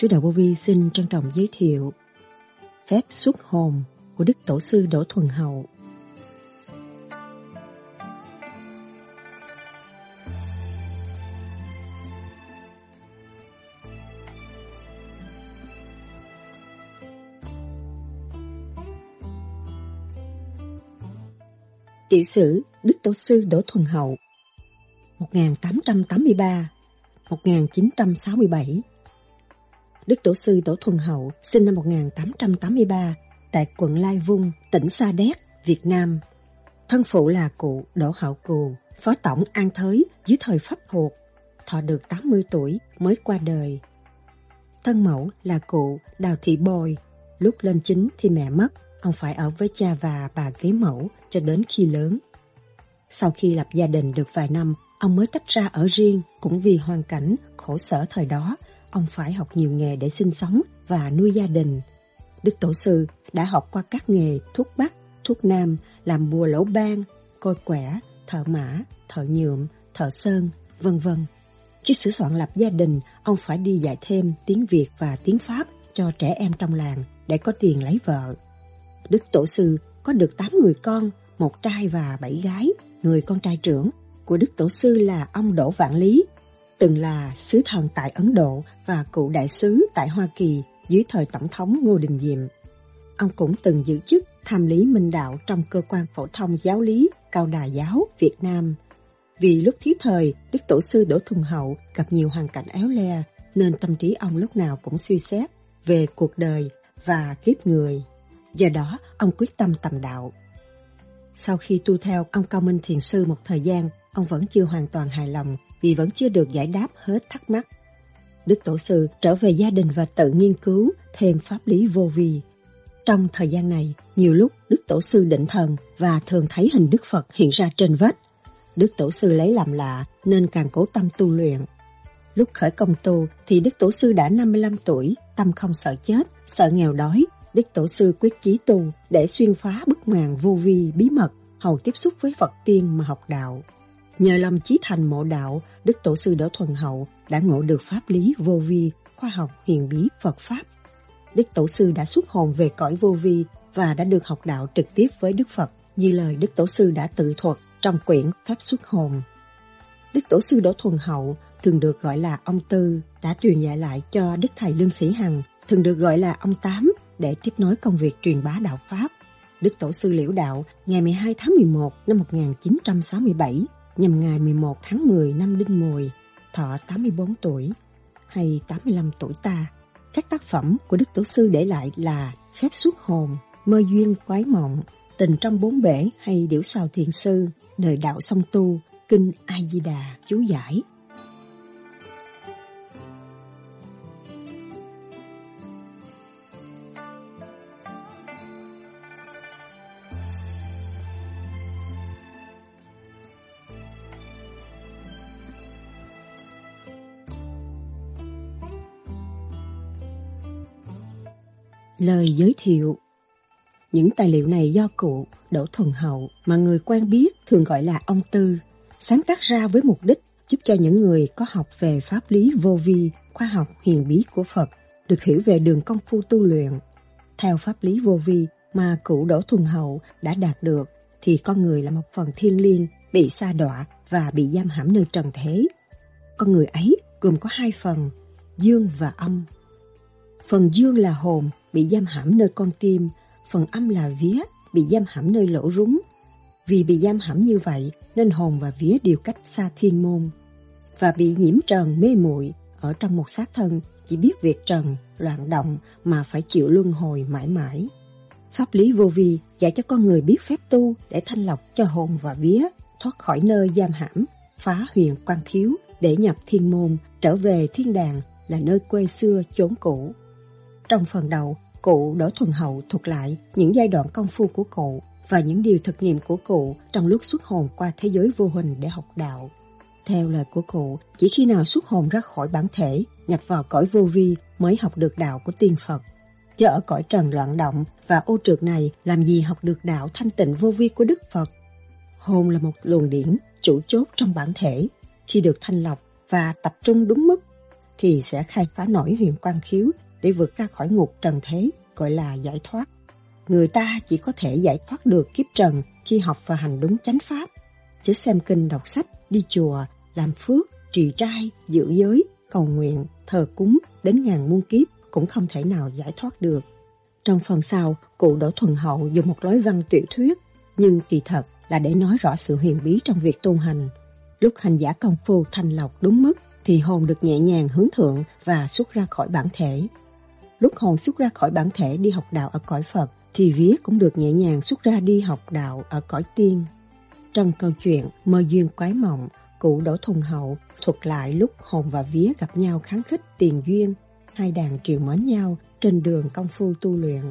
Sư Đạo Vô Vi xin trân trọng giới thiệu Phép xuất hồn của Đức Tổ sư Đỗ Thuần Hậu. Tiểu sử Đức Tổ sư Đỗ Thuần Hậu 1883-1967 Đức Tổ sư Tổ Thuần Hậu sinh năm 1883 tại quận Lai Vung, tỉnh Sa Đéc, Việt Nam. Thân phụ là cụ Đỗ Hậu Cù, phó tổng An Thới dưới thời Pháp thuộc, thọ được 80 tuổi mới qua đời. Thân mẫu là cụ Đào Thị Bồi, lúc lên chính thì mẹ mất, ông phải ở với cha và bà kế mẫu cho đến khi lớn. Sau khi lập gia đình được vài năm, ông mới tách ra ở riêng cũng vì hoàn cảnh khổ sở thời đó ông phải học nhiều nghề để sinh sống và nuôi gia đình. Đức Tổ sư đã học qua các nghề thuốc bắc, thuốc nam, làm bùa lỗ ban, coi quẻ, thợ mã, thợ nhuộm, thợ sơn, vân vân. Khi sửa soạn lập gia đình, ông phải đi dạy thêm tiếng Việt và tiếng Pháp cho trẻ em trong làng để có tiền lấy vợ. Đức Tổ sư có được 8 người con, một trai và bảy gái. Người con trai trưởng của Đức Tổ sư là ông Đỗ Vạn Lý, từng là sứ thần tại Ấn Độ và cựu đại sứ tại Hoa Kỳ dưới thời Tổng thống Ngô Đình Diệm. Ông cũng từng giữ chức tham lý minh đạo trong cơ quan phổ thông giáo lý Cao Đà Giáo Việt Nam. Vì lúc thiếu thời, Đức Tổ sư Đỗ Thuần Hậu gặp nhiều hoàn cảnh éo le, nên tâm trí ông lúc nào cũng suy xét về cuộc đời và kiếp người. Do đó, ông quyết tâm tầm đạo. Sau khi tu theo ông Cao Minh Thiền Sư một thời gian, ông vẫn chưa hoàn toàn hài lòng vì vẫn chưa được giải đáp hết thắc mắc. Đức Tổ sư trở về gia đình và tự nghiên cứu thêm pháp lý vô vi. Trong thời gian này, nhiều lúc Đức Tổ sư định thần và thường thấy hình Đức Phật hiện ra trên vách. Đức Tổ sư lấy làm lạ nên càng cố tâm tu luyện. Lúc khởi công tu thì Đức Tổ sư đã 55 tuổi, tâm không sợ chết, sợ nghèo đói. Đức Tổ sư quyết chí tu để xuyên phá bức màn vô vi bí mật, hầu tiếp xúc với Phật tiên mà học đạo. Nhờ lòng chí thành mộ đạo, Đức Tổ sư Đỗ Thuần Hậu đã ngộ được pháp lý vô vi, khoa học huyền bí Phật Pháp. Đức Tổ sư đã xuất hồn về cõi vô vi và đã được học đạo trực tiếp với Đức Phật như lời Đức Tổ sư đã tự thuật trong quyển Pháp xuất hồn. Đức Tổ sư Đỗ Thuần Hậu thường được gọi là ông Tư đã truyền dạy lại cho Đức Thầy Lương Sĩ Hằng, thường được gọi là ông Tám để tiếp nối công việc truyền bá đạo Pháp. Đức Tổ sư Liễu Đạo ngày 12 tháng 11 năm 1967 nhằm ngày 11 tháng 10 năm Đinh Mùi, thọ 84 tuổi hay 85 tuổi ta. Các tác phẩm của Đức Tổ sư để lại là Phép xuất hồn, Mơ duyên quái mộng, Tình trong bốn bể hay Điểu sao thiền sư, Đời đạo song tu, Kinh A Di Đà, chú giải. Lời giới thiệu Những tài liệu này do cụ Đỗ Thuần Hậu mà người quen biết thường gọi là ông Tư, sáng tác ra với mục đích giúp cho những người có học về pháp lý vô vi, khoa học hiền bí của Phật được hiểu về đường công phu tu luyện. Theo pháp lý vô vi mà cụ Đỗ Thuần Hậu đã đạt được thì con người là một phần thiên liêng bị sa đọa và bị giam hãm nơi trần thế. Con người ấy gồm có hai phần, dương và âm. Phần dương là hồn bị giam hãm nơi con tim, phần âm là vía, bị giam hãm nơi lỗ rúng. Vì bị giam hãm như vậy nên hồn và vía đều cách xa thiên môn. Và bị nhiễm trần mê muội ở trong một xác thân chỉ biết việc trần, loạn động mà phải chịu luân hồi mãi mãi. Pháp lý vô vi dạy cho con người biết phép tu để thanh lọc cho hồn và vía, thoát khỏi nơi giam hãm, phá huyền quan thiếu để nhập thiên môn, trở về thiên đàng là nơi quê xưa chốn cũ. Trong phần đầu, cụ Đỗ Thuần Hậu thuật lại những giai đoạn công phu của cụ và những điều thực nghiệm của cụ trong lúc xuất hồn qua thế giới vô hình để học đạo. Theo lời của cụ, chỉ khi nào xuất hồn ra khỏi bản thể, nhập vào cõi vô vi mới học được đạo của tiên Phật. Chứ ở cõi trần loạn động và ô trượt này làm gì học được đạo thanh tịnh vô vi của Đức Phật. Hồn là một luồng điển, chủ chốt trong bản thể. Khi được thanh lọc và tập trung đúng mức thì sẽ khai phá nổi huyền quan khiếu để vượt ra khỏi ngục trần thế, gọi là giải thoát. Người ta chỉ có thể giải thoát được kiếp trần khi học và hành đúng chánh pháp. Chứ xem kinh đọc sách, đi chùa, làm phước, trì trai, giữ giới, cầu nguyện, thờ cúng đến ngàn muôn kiếp cũng không thể nào giải thoát được. Trong phần sau, cụ Đỗ Thuần Hậu dùng một lối văn tiểu thuyết, nhưng kỳ thật là để nói rõ sự huyền bí trong việc tu hành. Lúc hành giả công phu thanh lọc đúng mức, thì hồn được nhẹ nhàng hướng thượng và xuất ra khỏi bản thể. Lúc hồn xuất ra khỏi bản thể đi học đạo ở cõi Phật, thì vía cũng được nhẹ nhàng xuất ra đi học đạo ở cõi tiên. Trong câu chuyện Mơ duyên quái mộng, cụ Đỗ thùng Hậu thuật lại lúc hồn và vía gặp nhau kháng khích tiền duyên, hai đàn triều mến nhau trên đường công phu tu luyện.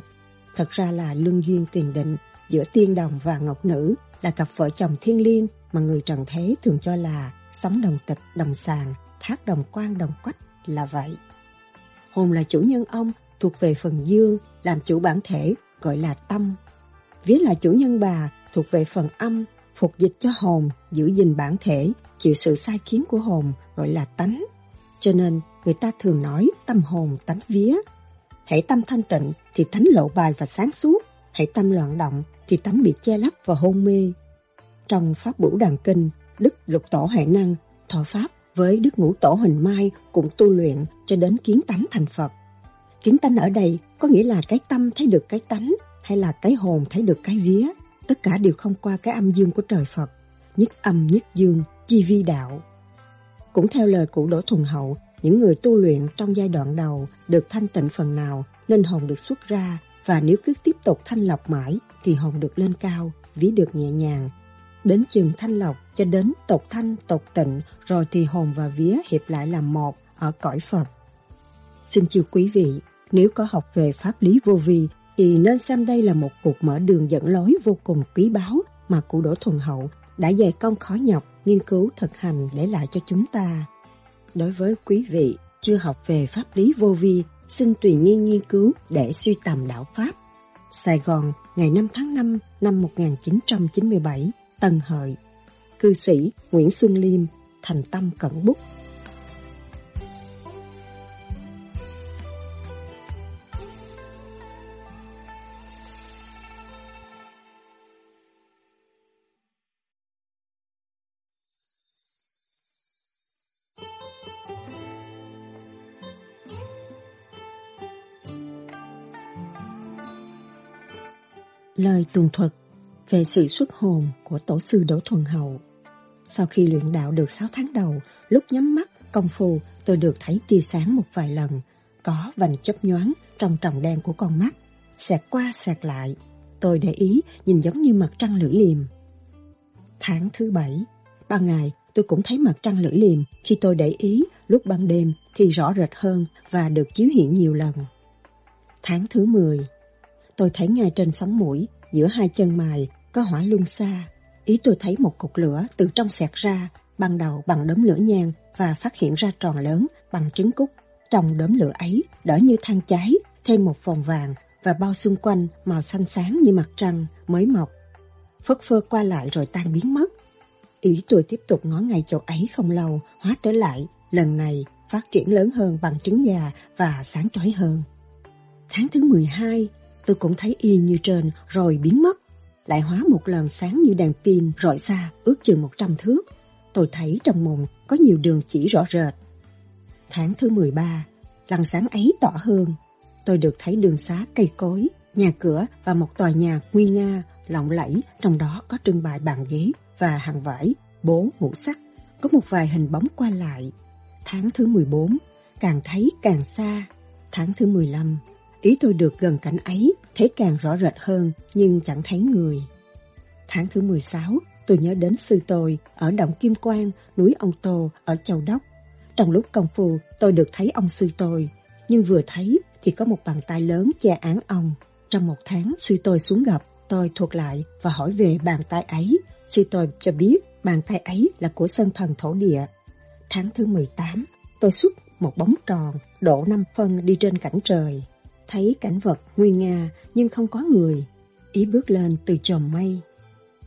Thật ra là luân duyên tiền định giữa tiên đồng và ngọc nữ là cặp vợ chồng thiên liêng mà người trần thế thường cho là sống đồng tịch, đồng sàng, thác đồng quan, đồng quách là vậy. Hồn là chủ nhân ông, thuộc về phần dương, làm chủ bản thể, gọi là tâm. Vía là chủ nhân bà, thuộc về phần âm, phục dịch cho hồn, giữ gìn bản thể, chịu sự sai khiến của hồn, gọi là tánh. Cho nên, người ta thường nói tâm hồn tánh vía. Hãy tâm thanh tịnh thì tánh lộ bài và sáng suốt, hãy tâm loạn động thì tánh bị che lấp và hôn mê. Trong Pháp Bửu Đàn Kinh, Đức Lục Tổ Hệ Năng, thọ Pháp với Đức Ngũ Tổ Huỳnh Mai cũng tu luyện cho đến kiến tánh thành Phật. Kiến tánh ở đây có nghĩa là cái tâm thấy được cái tánh hay là cái hồn thấy được cái vía. Tất cả đều không qua cái âm dương của trời Phật. Nhất âm nhất dương, chi vi đạo. Cũng theo lời cụ Đỗ Thuần Hậu, những người tu luyện trong giai đoạn đầu được thanh tịnh phần nào nên hồn được xuất ra và nếu cứ tiếp tục thanh lọc mãi thì hồn được lên cao, ví được nhẹ nhàng. Đến chừng thanh lọc cho đến tột thanh, tột tịnh rồi thì hồn và vía hiệp lại làm một ở cõi Phật. Xin chư quý vị, nếu có học về pháp lý vô vi thì nên xem đây là một cuộc mở đường dẫn lối vô cùng quý báu mà cụ Đỗ Thuần Hậu đã dày công khó nhọc nghiên cứu thực hành để lại cho chúng ta. Đối với quý vị chưa học về pháp lý vô vi, xin tùy nghi nghiên cứu để suy tầm đạo Pháp. Sài Gòn, ngày 5 tháng 5 năm 1997, Tân Hợi. Cư sĩ Nguyễn Xuân Liêm, Thành Tâm Cẩn bút. Lời tường thuật về sự xuất hồn của tổ sư Đỗ Thuần Hậu. Sau khi luyện đạo được 6 tháng đầu, lúc nhắm mắt, công phu tôi được thấy tia sáng một vài lần, có vành chớp nhoáng trong tròng đen của con mắt, xẹt qua xẹt lại. Tôi để ý nhìn giống như mặt trăng lưỡi liềm. Tháng thứ bảy, ban ngày tôi cũng thấy mặt trăng lưỡi liềm khi tôi để ý lúc ban đêm thì rõ rệt hơn và được chiếu hiện nhiều lần. Tháng thứ 10, tôi thấy ngay trên sóng mũi, giữa hai chân mày có hỏa luân xa. Ý tôi thấy một cục lửa từ trong xẹt ra, ban đầu bằng đốm lửa nhang và phát hiện ra tròn lớn bằng trứng cút. Trong đốm lửa ấy, đỡ như than cháy, thêm một vòng vàng và bao xung quanh màu xanh sáng như mặt trăng mới mọc. Phất phơ qua lại rồi tan biến mất. Ý tôi tiếp tục ngó ngay chỗ ấy không lâu, hóa trở lại, lần này phát triển lớn hơn bằng trứng già và sáng chói hơn. Tháng thứ 12, tôi cũng thấy y như trên rồi biến mất. Lại hóa một lần sáng như đèn pin rọi xa ước chừng 100 thước. Tôi thấy trong mộng có nhiều đường chỉ rõ rệt. Tháng thứ 13, lần sáng ấy tỏ hơn. Tôi được thấy đường xá cây cối, nhà cửa và một tòa nhà nguy nga, lộng lẫy, trong đó có trưng bày bàn ghế và hàng vải, bố, ngũ sắc. Có một vài hình bóng qua lại. Tháng thứ 14, càng thấy càng xa. Tháng thứ 15, Ý tôi được gần cảnh ấy, thấy càng rõ rệt hơn, nhưng chẳng thấy người. Tháng thứ 16, tôi nhớ đến sư tôi ở Động Kim Quang, núi Ông Tô, ở Châu Đốc. Trong lúc công phu, tôi được thấy ông sư tôi, nhưng vừa thấy thì có một bàn tay lớn che án ông. Trong một tháng, sư tôi xuống gặp, tôi thuộc lại và hỏi về bàn tay ấy. Sư tôi cho biết bàn tay ấy là của sơn thần thổ địa. Tháng thứ 18, tôi xuất một bóng tròn, độ 5 phân đi trên cảnh trời thấy cảnh vật nguy nga nhưng không có người. Ý bước lên từ chòm mây.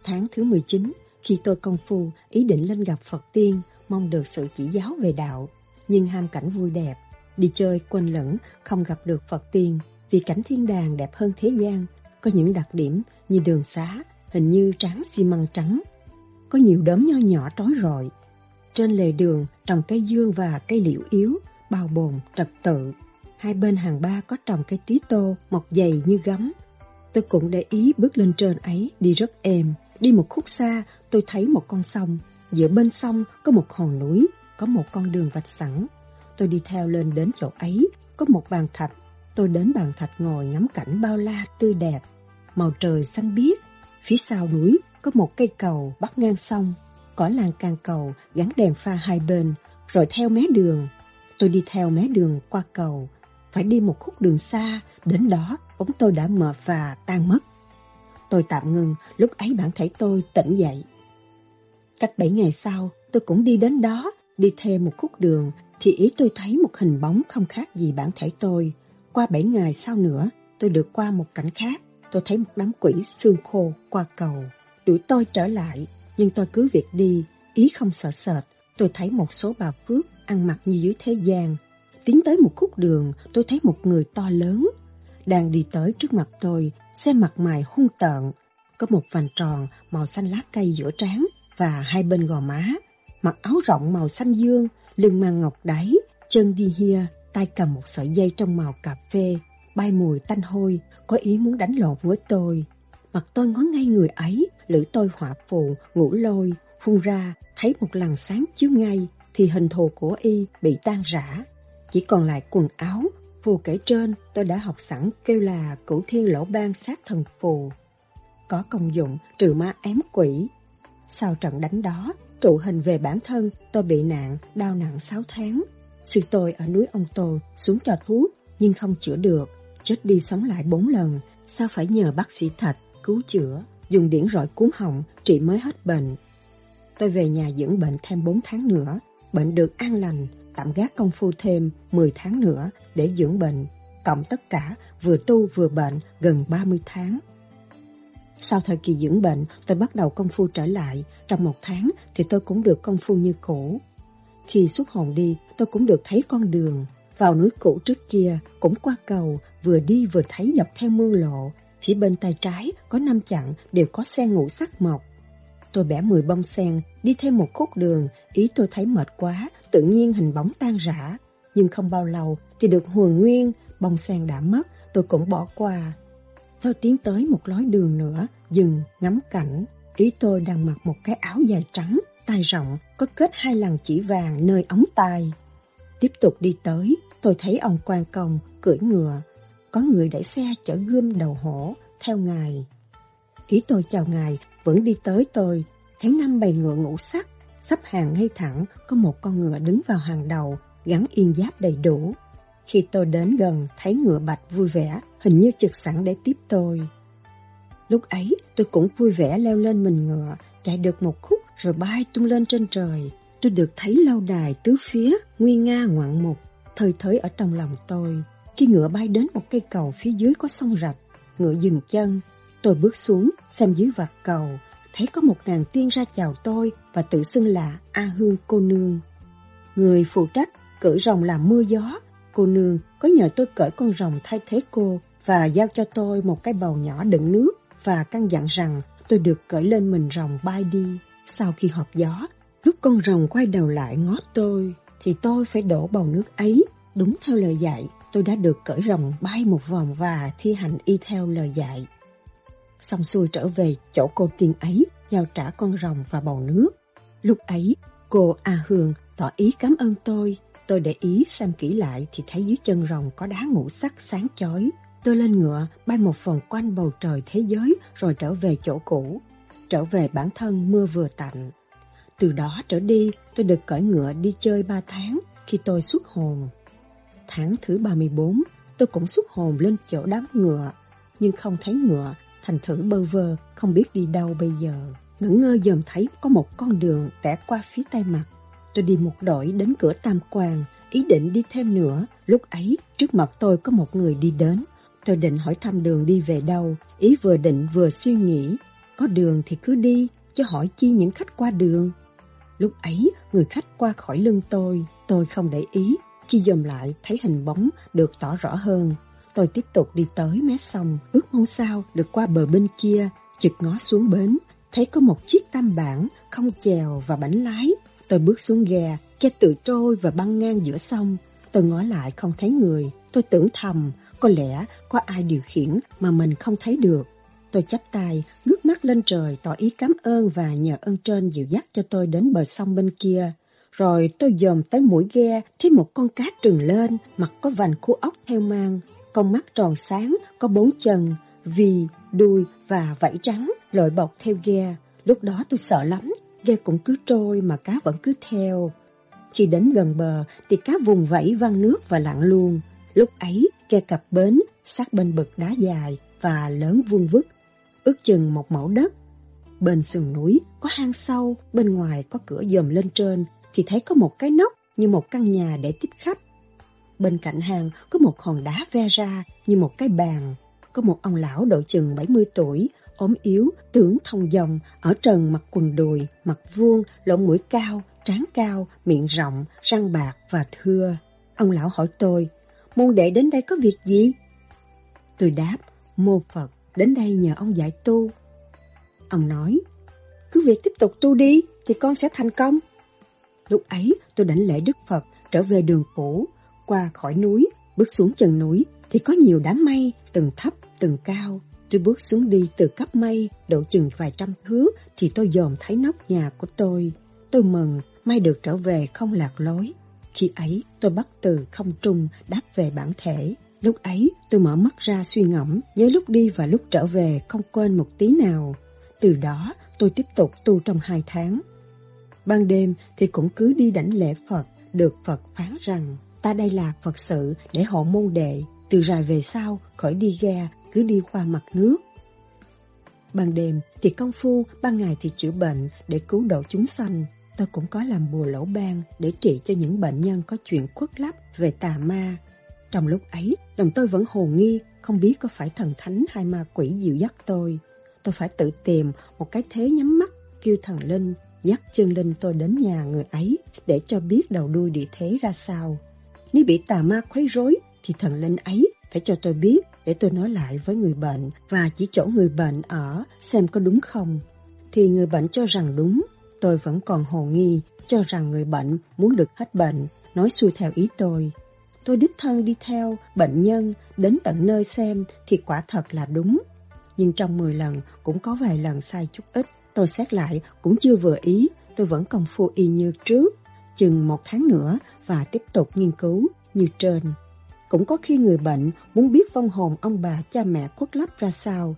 Tháng thứ 19, khi tôi công phu ý định lên gặp Phật tiên, mong được sự chỉ giáo về đạo. nhưng ham cảnh vui đẹp. Đi chơi quên lẫn, không gặp được Phật tiên, vì cảnh thiên đàng đẹp hơn thế gian. Có những đặc điểm như đường xá, hình như tráng xi măng trắng. Có nhiều đốm nho nhỏ trói rọi. Trên lề đường trồng cây dương và cây liễu yếu, bao bồn, trật tự. Hai bên hàng ba có trồng cây tí tô, mọc dày như gấm. Tôi cũng để ý bước lên trên ấy, đi rất êm. Đi một khúc xa, tôi thấy một con sông. Giữa bên sông có một hòn núi, có một con đường vạch sẵn. Tôi đi theo lên đến chỗ ấy, có một bàn thạch. Tôi đến bàn thạch ngồi ngắm cảnh bao la tươi đẹp. Màu trời xanh biếc, phía sau núi có một cây cầu bắc ngang sông. Cỏ làng càng cầu gắn đèn pha hai bên, rồi theo mé đường. Tôi đi theo mé đường qua cầu, phải đi một khúc đường xa, đến đó bóng tôi đã mờ và tan mất. Tôi tạm ngừng, lúc ấy bản thể tôi tỉnh dậy. Cách bảy ngày sau, tôi cũng đi đến đó, đi thêm một khúc đường, thì ý tôi thấy một hình bóng không khác gì bản thể tôi. Qua bảy ngày sau nữa, tôi được qua một cảnh khác, tôi thấy một đám quỷ xương khô qua cầu. Đuổi tôi trở lại, nhưng tôi cứ việc đi, ý không sợ sệt. Tôi thấy một số bà Phước ăn mặc như dưới thế gian. Tiến tới một khúc đường, tôi thấy một người to lớn. Đang đi tới trước mặt tôi, xe mặt mày hung tợn. Có một vành tròn màu xanh lá cây giữa trán và hai bên gò má. Mặc áo rộng màu xanh dương, lưng mang ngọc đáy, chân đi hia, tay cầm một sợi dây trong màu cà phê, bay mùi tanh hôi, có ý muốn đánh lộn với tôi. Mặt tôi ngó ngay người ấy, lưỡi tôi hỏa phù, ngủ lôi, phun ra, thấy một làn sáng chiếu ngay, thì hình thù của y bị tan rã. Chỉ còn lại quần áo, phù kể trên tôi đã học sẵn kêu là cửu thiên lỗ ban sát thần phù. Có công dụng trừ ma ém quỷ. Sau trận đánh đó, trụ hình về bản thân, tôi bị nạn, đau nặng 6 tháng. Sư tôi ở núi ông Tô xuống cho thuốc, nhưng không chữa được. Chết đi sống lại 4 lần, sao phải nhờ bác sĩ Thạch cứu chữa, dùng điển rọi cuốn họng, trị mới hết bệnh. Tôi về nhà dưỡng bệnh thêm 4 tháng nữa, bệnh được an lành, tạm gác công phu thêm 10 tháng nữa để dưỡng bệnh, cộng tất cả vừa tu vừa bệnh gần 30 tháng. Sau thời kỳ dưỡng bệnh, tôi bắt đầu công phu trở lại, trong một tháng thì tôi cũng được công phu như cũ. Khi xuất hồn đi, tôi cũng được thấy con đường. Vào núi cũ trước kia, cũng qua cầu, vừa đi vừa thấy dọc theo mương lộ. Phía bên tay trái có năm chặng đều có xe ngủ sắc mọc. Tôi bẻ 10 bông sen, đi thêm một khúc đường, ý tôi thấy mệt quá, tự nhiên hình bóng tan rã. Nhưng không bao lâu thì được huồn nguyên, bông sen đã mất, tôi cũng bỏ qua. Tôi tiến tới một lối đường nữa, dừng, ngắm cảnh. Ý tôi đang mặc một cái áo dài trắng, tay rộng, có kết hai lần chỉ vàng nơi ống tay. Tiếp tục đi tới, tôi thấy ông quan công cưỡi ngựa. Có người đẩy xe chở gươm đầu hổ, theo ngài. Ý tôi chào ngài, vẫn đi tới tôi, thấy năm bầy ngựa ngũ sắc, sắp hàng ngay thẳng, có một con ngựa đứng vào hàng đầu, gắn yên giáp đầy đủ. Khi tôi đến gần, thấy ngựa bạch vui vẻ, hình như trực sẵn để tiếp tôi. Lúc ấy, tôi cũng vui vẻ leo lên mình ngựa, chạy được một khúc rồi bay tung lên trên trời. Tôi được thấy lâu đài tứ phía, nguy nga ngoạn mục, thời thới ở trong lòng tôi. Khi ngựa bay đến một cây cầu phía dưới có sông rạch, ngựa dừng chân. Tôi bước xuống, xem dưới vạt cầu, thấy có một nàng tiên ra chào tôi và tự xưng là A Hương cô nương. Người phụ trách cởi rồng làm mưa gió, cô nương có nhờ tôi cởi con rồng thay thế cô và giao cho tôi một cái bầu nhỏ đựng nước và căn dặn rằng tôi được cởi lên mình rồng bay đi. Sau khi họp gió, lúc con rồng quay đầu lại ngó tôi, thì tôi phải đổ bầu nước ấy. Đúng theo lời dạy, tôi đã được cởi rồng bay một vòng và thi hành y theo lời dạy. Xong xuôi trở về chỗ cô tiên ấy, giao trả con rồng và bầu nước. Lúc ấy, cô A Hương tỏ ý cảm ơn tôi. Tôi để ý xem kỹ lại thì thấy dưới chân rồng có đá ngũ sắc sáng chói. Tôi lên ngựa, bay một vòng quanh bầu trời thế giới rồi trở về chỗ cũ. Trở về bản thân mưa vừa tạnh. Từ đó trở đi, tôi được cởi ngựa đi chơi ba tháng khi tôi xuất hồn. Tháng thứ 34, tôi cũng xuất hồn lên chỗ đám ngựa, nhưng không thấy ngựa, thành thử bơ vơ, không biết đi đâu bây giờ. Ngẩn ngơ dòm thấy có một con đường vẽ qua phía tay mặt. Tôi đi một đội đến cửa Tam Quan, ý định đi thêm nữa. Lúc ấy, trước mặt tôi có một người đi đến. Tôi định hỏi thăm đường đi về đâu, ý vừa định vừa suy nghĩ. Có đường thì cứ đi, chứ hỏi chi những khách qua đường. Lúc ấy, người khách qua khỏi lưng tôi, tôi không để ý. Khi dòm lại, thấy hình bóng được tỏ rõ hơn. Tôi tiếp tục đi tới mé sông, ước mong sao được qua bờ bên kia, chực ngó xuống bến, thấy có một chiếc tam bản, không chèo và bánh lái. Tôi bước xuống ghe, ghe tự trôi và băng ngang giữa sông. Tôi ngó lại không thấy người, tôi tưởng thầm, có lẽ có ai điều khiển mà mình không thấy được. Tôi chắp tay, ngước mắt lên trời tỏ ý cảm ơn và nhờ ơn trên dịu dắt cho tôi đến bờ sông bên kia. Rồi tôi dòm tới mũi ghe, thấy một con cá trừng lên, mặt có vành khu ốc theo mang. Con mắt tròn sáng, có bốn chân, vì, đuôi và vảy trắng lội bọc theo ghe. Lúc đó tôi sợ lắm, ghe cũng cứ trôi mà cá vẫn cứ theo. Khi đến gần bờ thì cá vùng vẫy văng nước và lặn luôn. Lúc ấy ghe cập bến, sát bên bực đá dài và lớn vuông vức, ước chừng một mẫu đất. Bên sườn núi có hang sâu, bên ngoài có cửa dòm lên trên thì thấy có một cái nóc như một căn nhà để tiếp khách. Bên cạnh hàng có một hòn đá ve ra như một cái bàn. Có một ông lão độ chừng 70 tuổi, ốm yếu, tướng thông dòng, ở trần mặc quần đùi, mặt vuông, lỗ mũi cao, trán cao, miệng rộng, răng bạc và thưa. Ông lão hỏi tôi, môn đệ đến đây có việc gì? Tôi đáp, mô Phật, đến đây nhờ ông giải tu. Ông nói, cứ việc tiếp tục tu đi, thì con sẽ thành công. Lúc ấy tôi đảnh lễ Đức Phật trở về đường cũ, qua khỏi núi, bước xuống chân núi thì có nhiều đám mây, từng thấp, từng cao. Tôi bước xuống đi từ cấp mây, độ chừng vài trăm thước thì tôi dòm thấy nóc nhà của tôi. Tôi mừng, may được trở về không lạc lối. Khi ấy tôi bắt từ không trung đáp về bản thể. Lúc ấy tôi mở mắt ra suy ngẫm, nhớ lúc đi và lúc trở về không quên một tí nào. Từ đó tôi tiếp tục tu trong hai tháng. Ban đêm thì cũng cứ đi đảnh lễ Phật, được Phật phán rằng ta đây là Phật sự để hộ môn đệ, từ rài về sau khỏi đi ghe, cứ đi qua mặt nước. Ban đêm thì công phu, ban ngày thì chữa bệnh để cứu độ chúng sanh. Tôi cũng có làm bùa lỗ ban để trị cho những bệnh nhân có chuyện khuất lấp về tà ma. Trong lúc ấy, lòng tôi vẫn hồ nghi, không biết có phải thần thánh hay ma quỷ dịu dắt tôi. Tôi phải tự tìm một cái thế nhắm mắt, kêu thần linh dắt chân linh tôi đến nhà người ấy để cho biết đầu đuôi địa thế ra sao. Nếu bị tà ma quấy rối thì thần linh ấy phải cho tôi biết để tôi nói lại với người bệnh và chỉ chỗ người bệnh ở xem có đúng không. Thì người bệnh cho rằng đúng, tôi vẫn còn hồ nghi, cho rằng người bệnh muốn được hết bệnh, nói xuôi theo ý tôi. Tôi đích thân đi theo bệnh nhân đến tận nơi xem thì quả thật là đúng. Nhưng trong 10 lần cũng có vài lần sai chút ít. Tôi xét lại cũng chưa vừa ý, tôi vẫn còn phu y như trước, chừng một tháng nữa và tiếp tục nghiên cứu như trên. Cũng có khi người bệnh muốn biết vong hồn ông bà cha mẹ khuất lấp ra sao.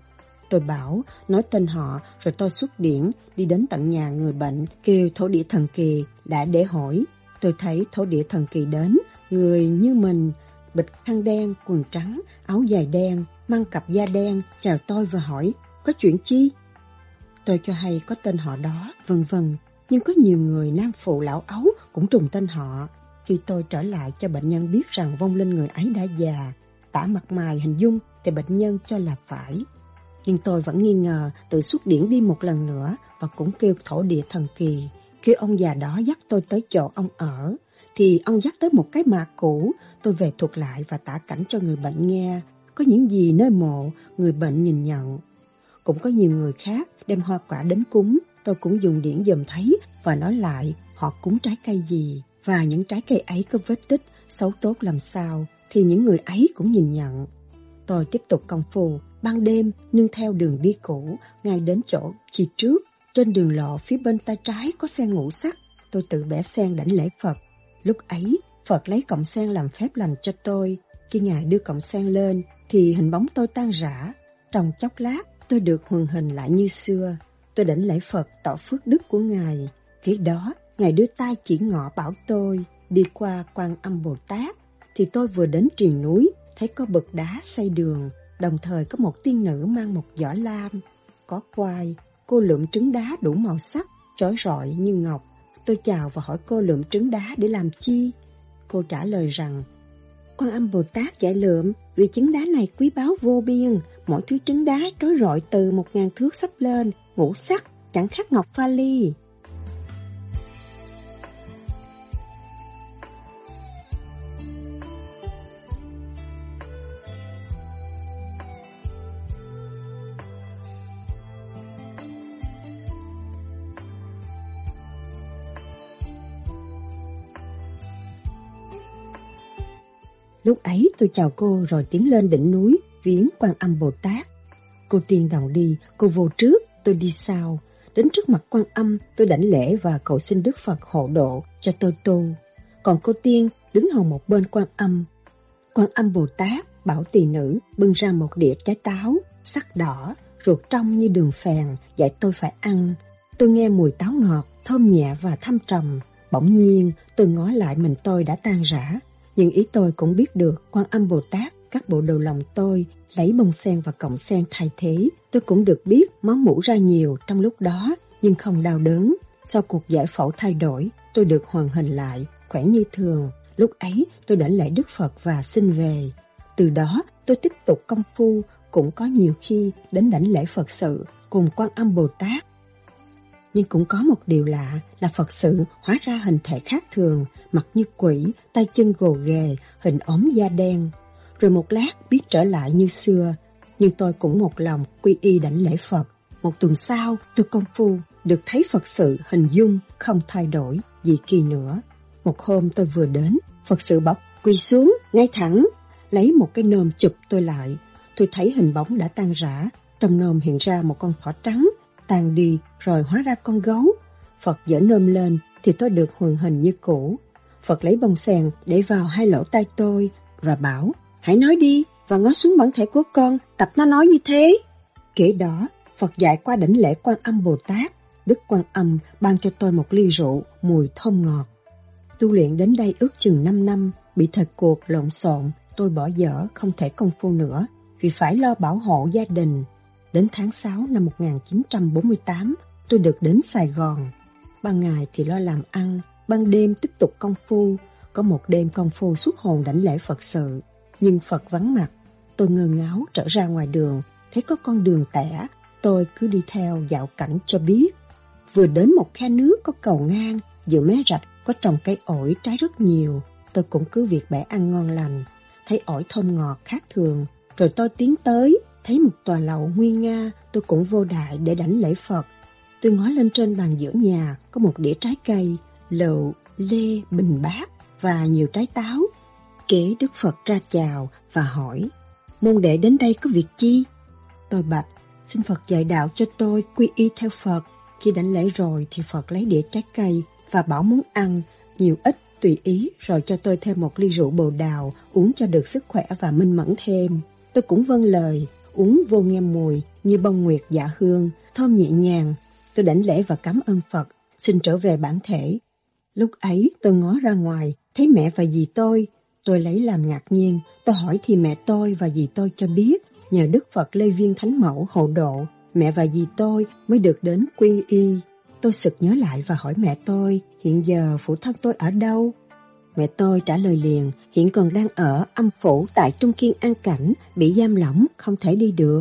Tôi bảo, nói tên họ rồi tôi xuất điển đi đến tận nhà người bệnh kêu thổ địa thần kỳ đã để hỏi. Tôi thấy thổ địa thần kỳ đến, người như mình, bịch khăn đen, quần trắng, áo dài đen, mang cặp da đen, chào tôi và hỏi, có chuyện chi? Tôi cho hay có tên họ đó, vân vân. Nhưng có nhiều người nam phụ lão ấu cũng trùng tên họ. Khi tôi trở lại cho bệnh nhân biết rằng vong linh người ấy đã già, tả mặt mày hình dung thì bệnh nhân cho là phải. Nhưng tôi vẫn nghi ngờ tự xuất điển đi một lần nữa và cũng kêu thổ địa thần kỳ. Khi ông già đó dắt tôi tới chỗ ông ở, thì ông dắt tới một cái mạ cũ, tôi về thuật lại và tả cảnh cho người bệnh nghe. Có những gì nơi mộ, người bệnh nhìn nhận. Cũng có nhiều người khác đem hoa quả đến cúng, tôi cũng dùng điển dòm thấy và nói lại họ cúng trái cây gì và những trái cây ấy có vết tích xấu tốt làm sao thì những người ấy cũng nhìn nhận. Tôi tiếp tục công phu, ban đêm nương theo đường đi cũ, ngay đến chỗ khi trước. Trên đường lộ phía bên tay trái có sen ngũ sắc, tôi tự bẻ sen đảnh lễ Phật. Lúc ấy, Phật lấy cọng sen làm phép lành cho tôi. Khi Ngài đưa cọng sen lên, thì hình bóng tôi tan rã. Trong chốc lát, tôi được huần hình lại như xưa. Tôi đảnh lễ Phật tỏ phước đức của Ngài. Khi đó, Ngài đưa tay chỉ ngọ bảo tôi đi qua quan âm Bồ Tát. Thì tôi vừa đến triền núi, thấy có bậc đá xây đường. Đồng thời có một tiên nữ mang một giỏ lam. Có quai, cô lượm trứng đá đủ màu sắc, trói rọi như ngọc. Tôi chào và hỏi cô lượm trứng đá để làm chi? Cô trả lời rằng, quan âm Bồ Tát giải lượm vì trứng đá này quý báu vô biên, mỗi thứ trứng đá trói rọi từ một ngàn thước sắp lên, ngũ sắc, chẳng khác ngọc pha ly. Lúc ấy tôi chào cô rồi tiến lên đỉnh núi viếng quan âm Bồ Tát. Cô tiên đồng đi, cô vô trước, tôi đi sau. Đến trước mặt quan âm, tôi đảnh lễ và cầu xin Đức Phật hộ độ cho tôi tu. Còn cô tiên đứng hầu một bên quan âm. Quan âm Bồ Tát bảo tỳ nữ bưng ra một đĩa trái táo, sắc đỏ, ruột trong như đường phèn, dạy tôi phải ăn. Tôi nghe mùi táo ngọt, thơm nhẹ và thâm trầm. Bỗng nhiên, tôi ngó lại mình tôi đã tan rã. Nhưng ý tôi cũng biết được quan âm Bồ Tát các bộ đầu lòng tôi lấy bông sen và cọng sen thay thế. Tôi cũng được biết máu mũ ra nhiều trong lúc đó, nhưng không đau đớn. Sau cuộc giải phẫu thay đổi, tôi được hoàn hình lại, khỏe như thường. Lúc ấy, tôi đã lễ Đức Phật và xin về. Từ đó, tôi tiếp tục công phu, cũng có nhiều khi đến đảnh lễ Phật sự cùng quan âm Bồ Tát. Nhưng cũng có một điều lạ là Phật sự hóa ra hình thể khác thường, mặt như quỷ, tay chân gồ ghề, hình ốm da đen, rồi một lát biết trở lại như xưa. Nhưng tôi cũng một lòng quy y đảnh lễ Phật. Một tuần sau, tôi công phu, được thấy Phật sự hình dung không thay đổi gì kỳ nữa. Một hôm tôi vừa đến, Phật sự bọc quỳ xuống, ngay thẳng, lấy một cái nôm chụp tôi lại. Tôi thấy hình bóng đã tan rã, trong nôm hiện ra một con thỏ trắng, tan đi rồi hóa ra con gấu. Phật dở nôm lên thì tôi được hoàn hình như cũ. Phật lấy bông sen để vào hai lỗ tai tôi và bảo Hãy nói đi và ngó xuống bản thể của con, tập nó nói như thế. Kể đó, Phật dạy qua đỉnh lễ quan âm Bồ Tát, Đức quan âm ban cho tôi một ly rượu mùi thơm ngọt. Tu luyện đến đây ước chừng 5 năm, bị thật cuộc lộn xộn, tôi bỏ dở không thể công phu nữa vì phải lo bảo hộ gia đình. Đến tháng 6 năm 1948, tôi được đến Sài Gòn. Ban ngày thì lo làm ăn, ban đêm tiếp tục công phu. Có một đêm công phu suốt hồn đảnh lễ Phật sự nhưng Phật vắng mặt. Tôi ngơ ngáo trở ra ngoài đường, thấy có con đường tẻ, tôi cứ đi theo dạo cảnh cho biết. Vừa đến một khe nước có cầu ngang, giữa mé rạch có trồng cây ổi trái rất nhiều, tôi cũng cứ việc bẻ ăn ngon lành, thấy ổi thơm ngọt khác thường. Rồi tôi tiến tới, thấy một tòa lầu nguyên nga, tôi cũng vô đại để đảnh lễ Phật. Tôi ngó lên trên bàn giữa nhà có một đĩa trái cây, lựu, lê, bình bát và nhiều trái táo Kế Đức Phật ra chào và hỏi, môn đệ đến đây có việc chi? Tôi bạch, xin Phật dạy đạo cho tôi quy y theo Phật. Khi đánh lễ rồi thì Phật lấy đĩa trái cây và bảo muốn ăn, nhiều ít tùy ý rồi cho tôi thêm một ly rượu bồ đào uống cho được sức khỏe và minh mẫn thêm. Tôi cũng vâng lời, uống vô nghe mùi như bông nguyệt dạ hương, thơm nhẹ nhàng. Tôi đảnh lễ và cảm ơn Phật, xin trở về bản thể. Lúc ấy tôi ngó ra ngoài, thấy mẹ và dì tôi Tôi lấy làm ngạc nhiên, tôi hỏi thì mẹ tôi và dì tôi cho biết, nhờ Đức Phật Lê Viên Thánh Mẫu hộ độ, mẹ và dì tôi mới được đến quy y. Tôi sực nhớ lại và hỏi mẹ tôi, hiện giờ phụ thân tôi ở đâu? Mẹ tôi trả lời liền, hiện còn đang ở âm phủ tại Trung Kiên An Cảnh, bị giam lỏng, không thể đi được.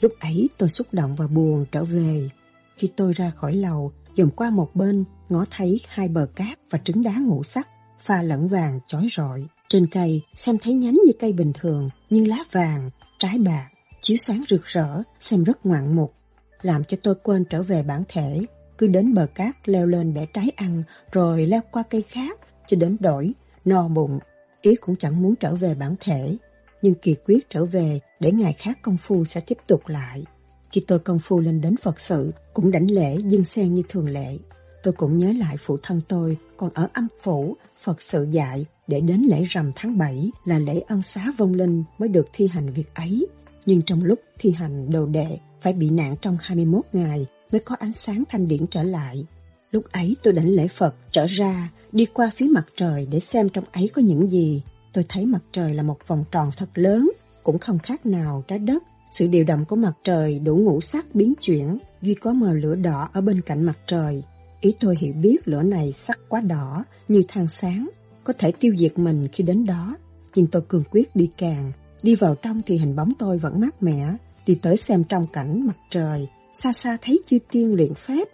Lúc ấy tôi xúc động và buồn trở về. Khi tôi ra khỏi lầu, dòm qua một bên, ngó thấy hai bờ cát và trứng đá ngũ sắc, pha lẫn vàng chói rọi. Trên cây xem thấy nhánh như cây bình thường, nhưng lá vàng, trái bạc, chiếu sáng rực rỡ, xem rất ngoạn mục. Làm cho tôi quên trở về bản thể, cứ đến bờ cát leo lên bẻ trái ăn, rồi leo qua cây khác, cho đến đổi, no bụng. Ý cũng chẳng muốn trở về bản thể, nhưng kỳ quyết trở về để ngày khác công phu sẽ tiếp tục lại. Khi tôi công phu lên đến Phật sự, cũng đảnh lễ dân sen như thường lệ. Tôi cũng nhớ lại phụ thân tôi còn ở âm phủ, Phật sự dạy để đến lễ rằm tháng 7 là lễ ân xá vong linh mới được thi hành việc ấy. Nhưng trong lúc thi hành đồ đệ phải bị nạn trong 21 ngày mới có ánh sáng thanh điển trở lại. Lúc ấy tôi đảnh lễ Phật trở ra, đi qua phía mặt trời để xem trong ấy có những gì. Tôi thấy mặt trời là một vòng tròn thật lớn, cũng không khác nào trái đất. Sự điều động của mặt trời đủ ngũ sắc biến chuyển, duy có mờ lửa đỏ ở bên cạnh mặt trời. Ý tôi hiểu biết lửa này sắc quá đỏ, như than sáng, có thể tiêu diệt mình khi đến đó. Nhưng tôi cường quyết đi càng, đi vào trong thì hình bóng tôi vẫn mát mẻ, đi tới xem trong cảnh mặt trời, xa xa thấy chư tiên luyện phép.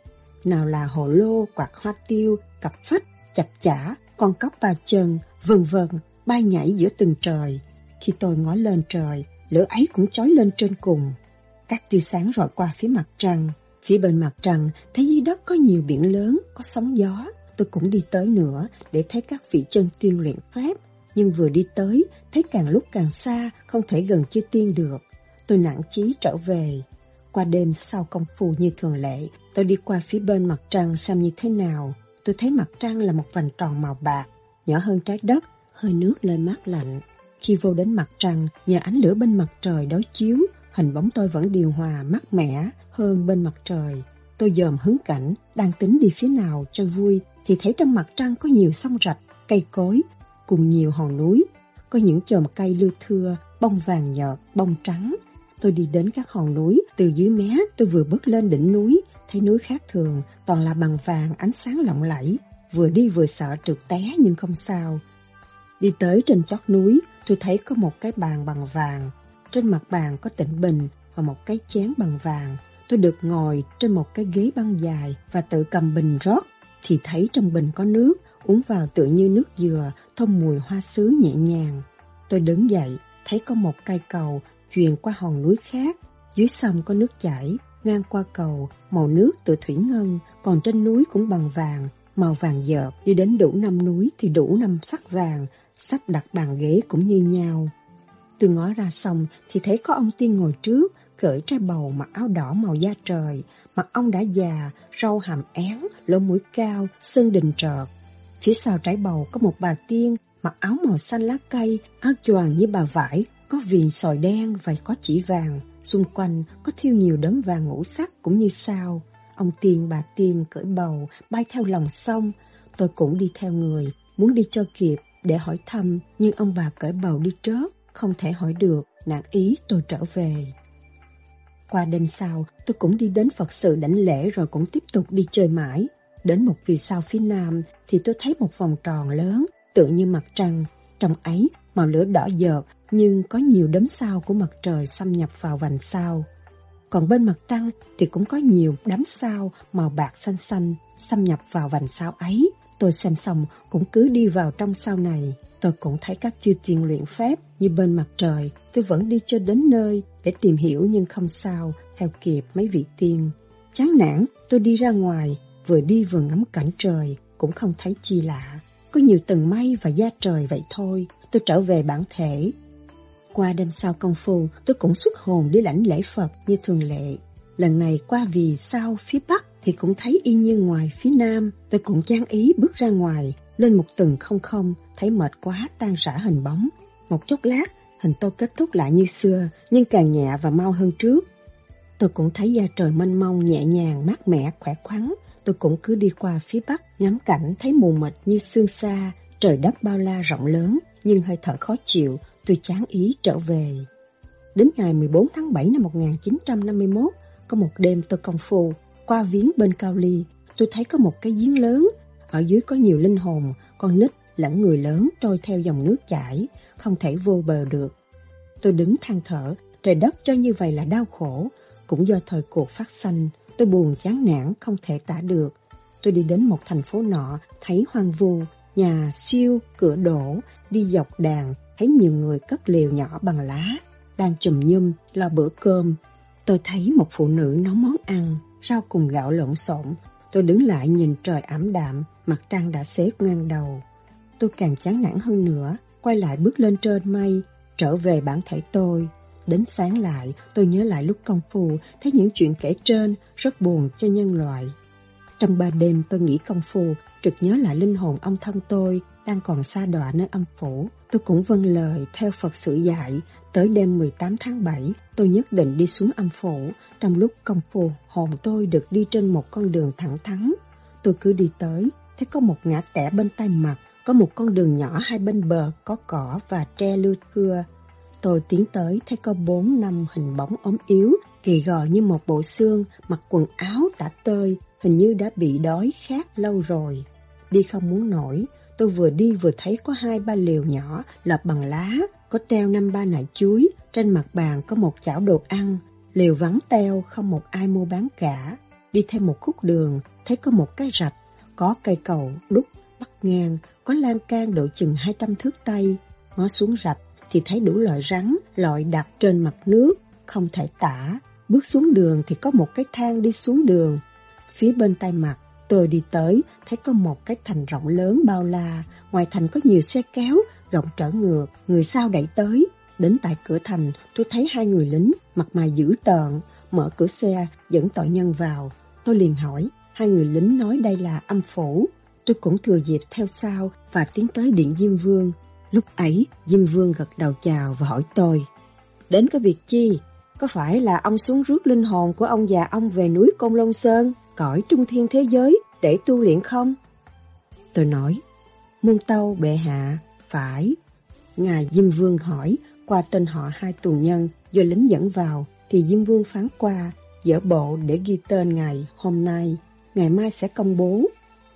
Nào là hồ lô, quạt hoa tiêu, cặp phách, chập chả, con cóc ba chân, vân vân, bay nhảy giữa từng trời. Khi tôi ngó lên trời, lửa ấy cũng chói lên trên cùng. Các tia sáng rọi qua phía mặt trăng. Phía bên mặt trăng, thấy dưới đất có nhiều biển lớn, có sóng gió. Tôi cũng đi tới nữa để thấy các vị chân tiên luyện phép. nhưng vừa đi tới, thấy càng lúc càng xa, không thể gần chư tiên được. Tôi nản chí trở về. Qua đêm sau công phu như thường lệ, tôi đi qua phía bên mặt trăng xem như thế nào. Tôi thấy mặt trăng là một vành tròn màu bạc, nhỏ hơn trái đất, hơi nước lên mát lạnh. Khi vô đến mặt trăng, nhờ ánh lửa bên mặt trời đối chiếu, hình bóng tôi vẫn điều hòa, mát mẻ hơn bên mặt trời. Tôi dòm hướng cảnh, đang tính đi phía nào cho vui, thì thấy trong mặt trăng có nhiều sông rạch, cây cối, cùng nhiều hòn núi. Có những chòm cây lưa thưa, bông vàng nhợt, bông trắng. Tôi đi đến các hòn núi, từ dưới mé tôi vừa bước lên đỉnh núi, thấy núi khác thường, toàn là bằng vàng ánh sáng lộng lẫy. Vừa đi vừa sợ trượt té nhưng không sao. Đi tới trên chót núi, tôi thấy có một cái bàn bằng vàng. Trên mặt bàn có tịnh bình và một cái chén bằng vàng. Tôi được ngồi trên một cái ghế băng dài và tự cầm bình rót, thì thấy trong bình có nước, uống vào tự như nước dừa, thông mùi hoa sứ nhẹ nhàng. Tôi đứng dậy, thấy có một cây cầu truyền qua hòn núi khác. Dưới sông có nước chảy, ngang qua cầu, màu nước từ thủy ngân, còn trên núi cũng bằng vàng, màu vàng dợp. Đi đến đủ năm núi thì đủ năm sắc vàng, sắp đặt bàn ghế cũng như nhau. Tôi ngó ra sông thì thấy có ông tiên ngồi trước, cởi trai bầu mặc áo đỏ màu da trời. Mặt ông đã già, râu hàm én, lỗ mũi cao, xương đình trợt. Phía sau trái bầu có một bà tiên mặc áo màu xanh lá cây, áo choàng như bà vải, có viền sòi đen và có chỉ vàng. Xung quanh có thiêu nhiều đốm vàng ngũ sắc cũng như sao. Ông tiên bà tiên cởi bầu bay theo lòng sông. Tôi cũng đi theo người, muốn đi cho kịp để hỏi thăm, nhưng ông bà cởi bầu đi trước, không thể hỏi được, nạn ý tôi trở về. Qua đêm sau, tôi cũng đi đến Phật sự đảnh lễ rồi cũng tiếp tục đi chơi mãi. Đến một vì sao phía nam thì tôi thấy một vòng tròn lớn, tựa như mặt trăng. Trong ấy, màu lửa đỏ dợt nhưng có nhiều đốm sao của mặt trời xâm nhập vào vành sao. Còn bên mặt trăng thì cũng có nhiều đám sao màu bạc xanh xanh xâm nhập vào vành sao ấy. Tôi xem xong cũng cứ đi vào trong sao này. Tôi cũng thấy các chư tiên luyện phép như bên mặt trời. Tôi vẫn đi cho đến nơi để tìm hiểu nhưng không sao, theo kịp mấy vị tiên. Chán nản, tôi đi ra ngoài, vừa đi vừa ngắm cảnh trời, cũng không thấy chi lạ. Có nhiều tầng mây và da trời vậy thôi, tôi trở về bản thể. Qua đêm sau công phu, tôi cũng xuất hồn đi lãnh lễ Phật như thường lệ. Lần này qua vì sao phía Bắc thì cũng thấy y như ngoài phía Nam. Tôi cũng chán ý bước ra ngoài, lên một tầng không không, thấy mệt quá tan rã hình bóng. Một chốc lát, hình tôi kết thúc lại như xưa, nhưng càng nhẹ và mau hơn trước. Tôi cũng thấy da trời mênh mông, nhẹ nhàng, mát mẻ, khỏe khoắn. Tôi cũng cứ đi qua phía bắc, ngắm cảnh thấy mù mịt như xương xa, trời đất bao la rộng lớn, nhưng hơi thở khó chịu, tôi chán ý trở về. Đến ngày 14 tháng 7 năm 1951, có một đêm tôi công phu, qua viếng bên Cao Ly, tôi thấy có một cái giếng lớn, ở dưới có nhiều linh hồn, con nít lẫn người lớn trôi theo dòng nước chảy, không thể vô bờ được. Tôi đứng than thở, trời đất cho như vậy là đau khổ, cũng do thời cuộc phát sanh, tôi buồn chán nản không thể tả được. Tôi đi đến một thành phố nọ, thấy hoang vu, nhà siêu, cửa đổ, đi dọc đàn, thấy nhiều người cất liều nhỏ bằng lá, đang chùm nhum, lo bữa cơm. Tôi thấy một phụ nữ nấu món ăn, rau cùng gạo lộn xộn. Tôi đứng lại nhìn trời ảm đạm, mặt trăng đã xế ngang đầu. Tôi càng chán nản hơn nữa, quay lại bước lên trên mây, trở về bản thể tôi. Đến sáng lại, tôi nhớ lại lúc công phu, thấy những chuyện kể trên rất buồn cho nhân loại. Trong ba đêm tôi nghĩ công phu, trực nhớ lại linh hồn ông thân tôi đang còn xa đọa nơi âm phủ. Tôi cũng vâng lời theo Phật sự dạy, tới đêm 18 tháng 7, tôi nhất định đi xuống âm phủ. Trong lúc công phu, hồn tôi được đi trên một con đường thẳng thắn. Tôi cứ đi tới, thấy có một ngã tẻ bên tay mặt, có một con đường nhỏ hai bên bờ có cỏ và tre lưu thưa. Tôi tiến tới thấy có bốn năm hình bóng ốm yếu, kỳ gò như một bộ xương, mặc quần áo đã tơi, hình như đã bị đói khát lâu rồi. Đi không muốn nổi, tôi vừa đi vừa thấy có hai ba liều nhỏ lợp bằng lá, có treo năm ba nải chuối, trên mặt bàn có một chảo đồ ăn, liều vắng teo không một ai mua bán cả. Đi thêm một khúc đường, thấy có một cái rạch, có cây cầu đúc bắt ngang, có lan can độ chừng 200 thước tay. Ngó xuống rạch thì thấy đủ loại rắn, loại đặt trên mặt nước, không thể tả. Bước xuống đường thì có một cái thang đi xuống đường. Phía bên tay mặt, tôi đi tới, thấy có một cái thành rộng lớn bao la. Ngoài thành có nhiều xe kéo, gọng trở ngược, người sau đẩy tới. Đến tại cửa thành, tôi thấy hai người lính, mặt mày dữ tợn, mở cửa xe, dẫn tội nhân vào. Tôi liền hỏi, hai người lính nói đây là âm phủ. Tôi cũng thừa dịp theo sau và tiến tới điện Diêm Vương. Lúc ấy, Diêm Vương gật đầu chào và hỏi tôi, đến cái việc chi? Có phải là ông xuống rước linh hồn của ông già ông về núi Côn long Sơn, cõi trung thiên thế giới để tu luyện không? Tôi nói, muôn tâu bệ hạ, phải. Ngài Diêm Vương hỏi, qua tên họ hai tù nhân do lính dẫn vào, thì Diêm Vương phán qua, dỡ bộ để ghi tên ngày hôm nay, ngày mai sẽ công bố.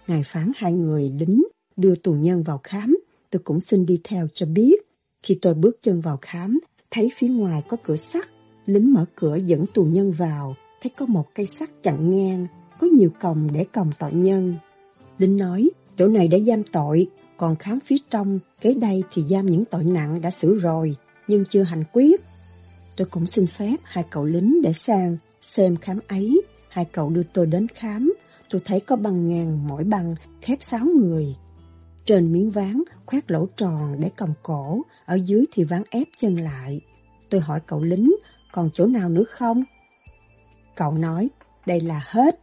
Ngài phán hai người lính đưa tù nhân vào khám, tôi cũng xin đi theo cho biết. Khi tôi bước chân vào khám, thấy phía ngoài có cửa sắt, lính mở cửa dẫn tù nhân vào, thấy có một cây sắt chặn ngang, có nhiều còng để còng tội nhân. Lính nói, chỗ này để giam tội, còn khám phía trong, kế đây thì giam những tội nặng đã xử rồi, nhưng chưa hành quyết. Tôi cũng xin phép hai cậu lính để sang xem khám ấy. Hai cậu đưa tôi đến khám, tôi thấy có bằng ngàn mỗi bằng khép sáu người. Trên miếng ván khoét lỗ tròn để còng cổ, ở dưới thì ván ép chân lại. Tôi hỏi cậu lính, còn chỗ nào nữa không? Cậu nói, đây là hết.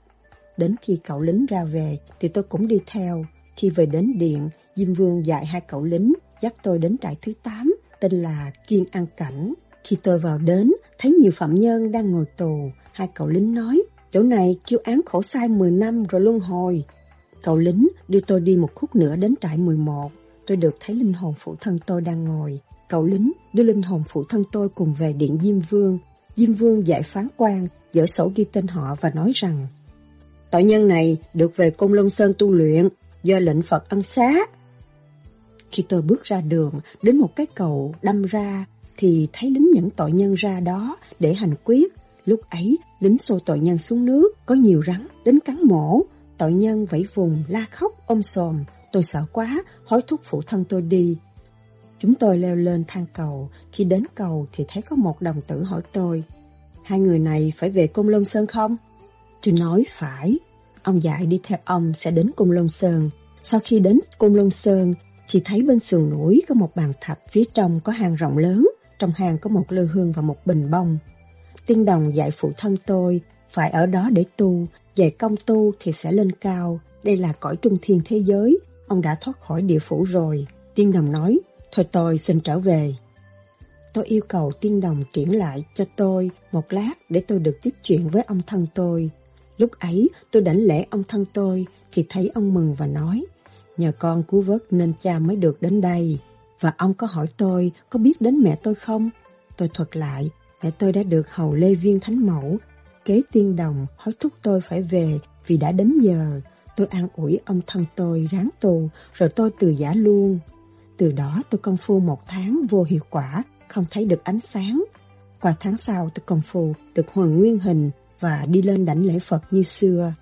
Đến khi cậu lính ra về thì tôi cũng đi theo. Khi về đến điện, Diêm Vương dạy hai cậu lính dắt tôi đến trại thứ 8, tên là Kiên An Cảnh. Khi tôi vào đến, thấy nhiều phạm nhân đang ngồi tù. Hai cậu lính nói, chỗ này kêu án khổ sai 10 năm rồi luân hồi. Cậu lính đưa tôi đi một khúc nữa đến trại 11. Tôi được thấy linh hồn phụ thân tôi đang ngồi. Cậu lính đưa linh hồn phụ thân tôi cùng về điện Diêm Vương. Diêm Vương giải phán quan, dỡ sổ ghi tên họ và nói rằng Tội nhân này được về Cung Long Sơn tu luyện do lệnh Phật ân xá. Khi tôi bước ra đường, đến một cái cầu đâm ra, thì thấy lính những tội nhân ra đó để hành quyết. Lúc ấy, lính xô tội nhân xuống nước, có nhiều rắn, đến cắn mổ. Tội nhân vẫy vùng, la khóc, ôm xồm. Tôi sợ quá, hối thúc phụ thân tôi đi. Chúng tôi leo lên thang cầu, khi đến cầu thì thấy có một đồng tử hỏi tôi, hai người này phải về Cung Long Sơn không? Tôi nói phải, ông dạy đi theo ông sẽ đến Cung Long Sơn. Sau khi đến Cung Long Sơn, thì thấy bên sườn núi có một bàn thạch, phía trong có hang rộng lớn, trong hang có một lư hương và một bình bông. Tiên đồng dạy phụ thân tôi, phải ở đó để tu, về công tu thì sẽ lên cao. Đây là cõi trung thiên thế giới, ông đã thoát khỏi địa phủ rồi. Tiên đồng nói, thôi tôi xin trở về. Tôi yêu cầu tiên đồng triển lại cho tôi một lát để tôi được tiếp chuyện với ông thân tôi. Lúc ấy tôi đảnh lễ ông thân tôi thì thấy ông mừng và nói Nhờ con cứu vớt nên cha mới được đến đây. Và ông có hỏi tôi có biết đến mẹ tôi không? Tôi thuật lại, mẹ tôi đã được hầu Lê Viên Thánh Mẫu. Kế tiên đồng hối thúc tôi phải về vì đã đến giờ. Tôi an ủi ông thân tôi ráng tù rồi tôi từ giả luôn. Từ đó tôi công phu một tháng vô hiệu quả, không thấy được ánh sáng. Qua tháng sau tôi công phu được hoàn nguyên hình và đi lên đảnh lễ Phật như xưa.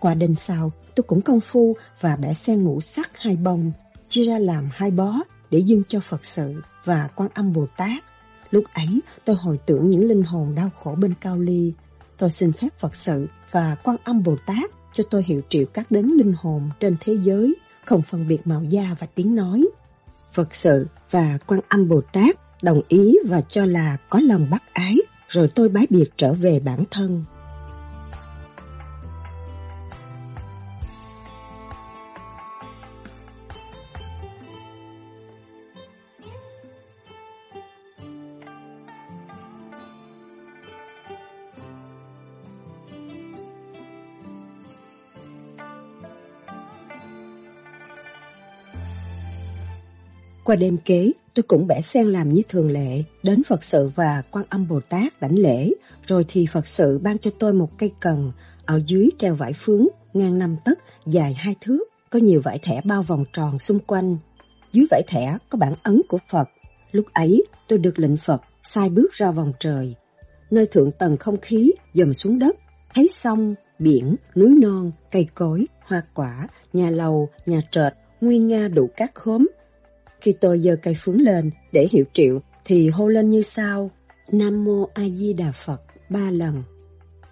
Qua đêm sau, tôi cũng công phu và bẻ sen ngũ sắc hai bông, chia ra làm hai bó để dâng cho Phật sự và quan âm Bồ Tát. Lúc ấy, tôi hồi tưởng những linh hồn đau khổ bên Cao Ly. Tôi xin phép Phật sự và quan âm Bồ Tát cho tôi hiệu triệu các đấng linh hồn trên thế giới, không phân biệt màu da và tiếng nói. Phật sự và quan âm Bồ Tát đồng ý và cho là có lòng bác ái, rồi tôi bái biệt trở về bản thân. Qua đêm kế, tôi cũng bẻ sen làm như thường lệ, đến Phật sự và quan âm Bồ Tát đảnh lễ, rồi thì Phật sự ban cho tôi một cây cần, ở dưới treo vải phướng, ngang năm tấc, dài hai thước, có nhiều vải thẻ bao vòng tròn xung quanh. Dưới vải thẻ có bản ấn của Phật. Lúc ấy, tôi được lệnh Phật sai bước ra vòng trời. Nơi thượng tầng không khí dầm xuống đất, thấy sông, biển, núi non, cây cối, hoa quả, nhà lầu, nhà trệt, nguyên nga đủ các khóm, khi tôi giơ cây phướng lên để hiệu triệu thì hô lên như sau. Nam Mô A Di Đà Phật ba lần.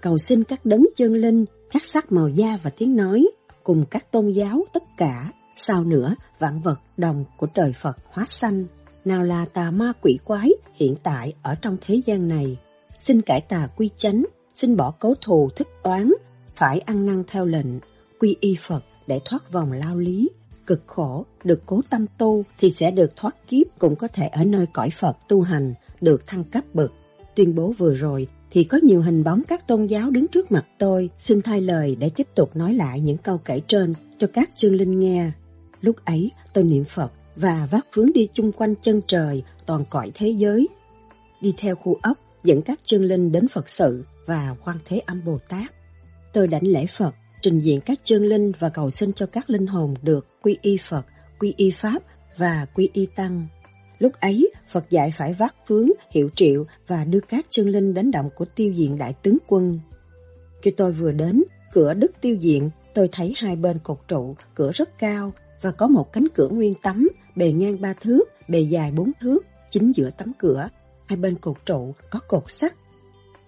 Cầu xin các đấng chân linh, các sắc màu da và tiếng nói, cùng các tôn giáo tất cả sau nữa, vạn vật đồng của trời Phật hóa sanh, nào là tà ma quỷ quái hiện tại ở trong thế gian này. Xin cải tà quy chánh, xin bỏ cấu thù thích oán, phải ăn năn theo lệnh, quy y Phật để thoát vòng lao lý. Cực khổ, được cố tâm tu thì sẽ được thoát kiếp cũng có thể ở nơi cõi Phật tu hành, được thăng cấp bậc. Tuyên bố vừa rồi thì có nhiều hình bóng các tôn giáo đứng trước mặt tôi, xin thay lời để tiếp tục nói lại những câu kể trên cho các chương linh nghe. Lúc ấy tôi niệm Phật và vác vướng đi chung quanh chân trời toàn cõi thế giới. Đi theo khu ốc dẫn các chương linh đến Phật sự và quan thế âm Bồ Tát. Tôi đảnh lễ Phật, trình diện các chân linh và cầu xin cho các linh hồn được quy y Phật, quy y Pháp và quy y Tăng. Lúc ấy, Phật dạy phải vác vướng, hiệu triệu và đưa các chân linh đến động của tiêu diện đại tướng quân. Khi tôi vừa đến, cửa đức tiêu diện, tôi thấy hai bên cột trụ, cửa rất cao và có một cánh cửa nguyên tấm, bề ngang ba thước, bề dài bốn thước, chính giữa tấm cửa. Hai bên cột trụ có cột sắt.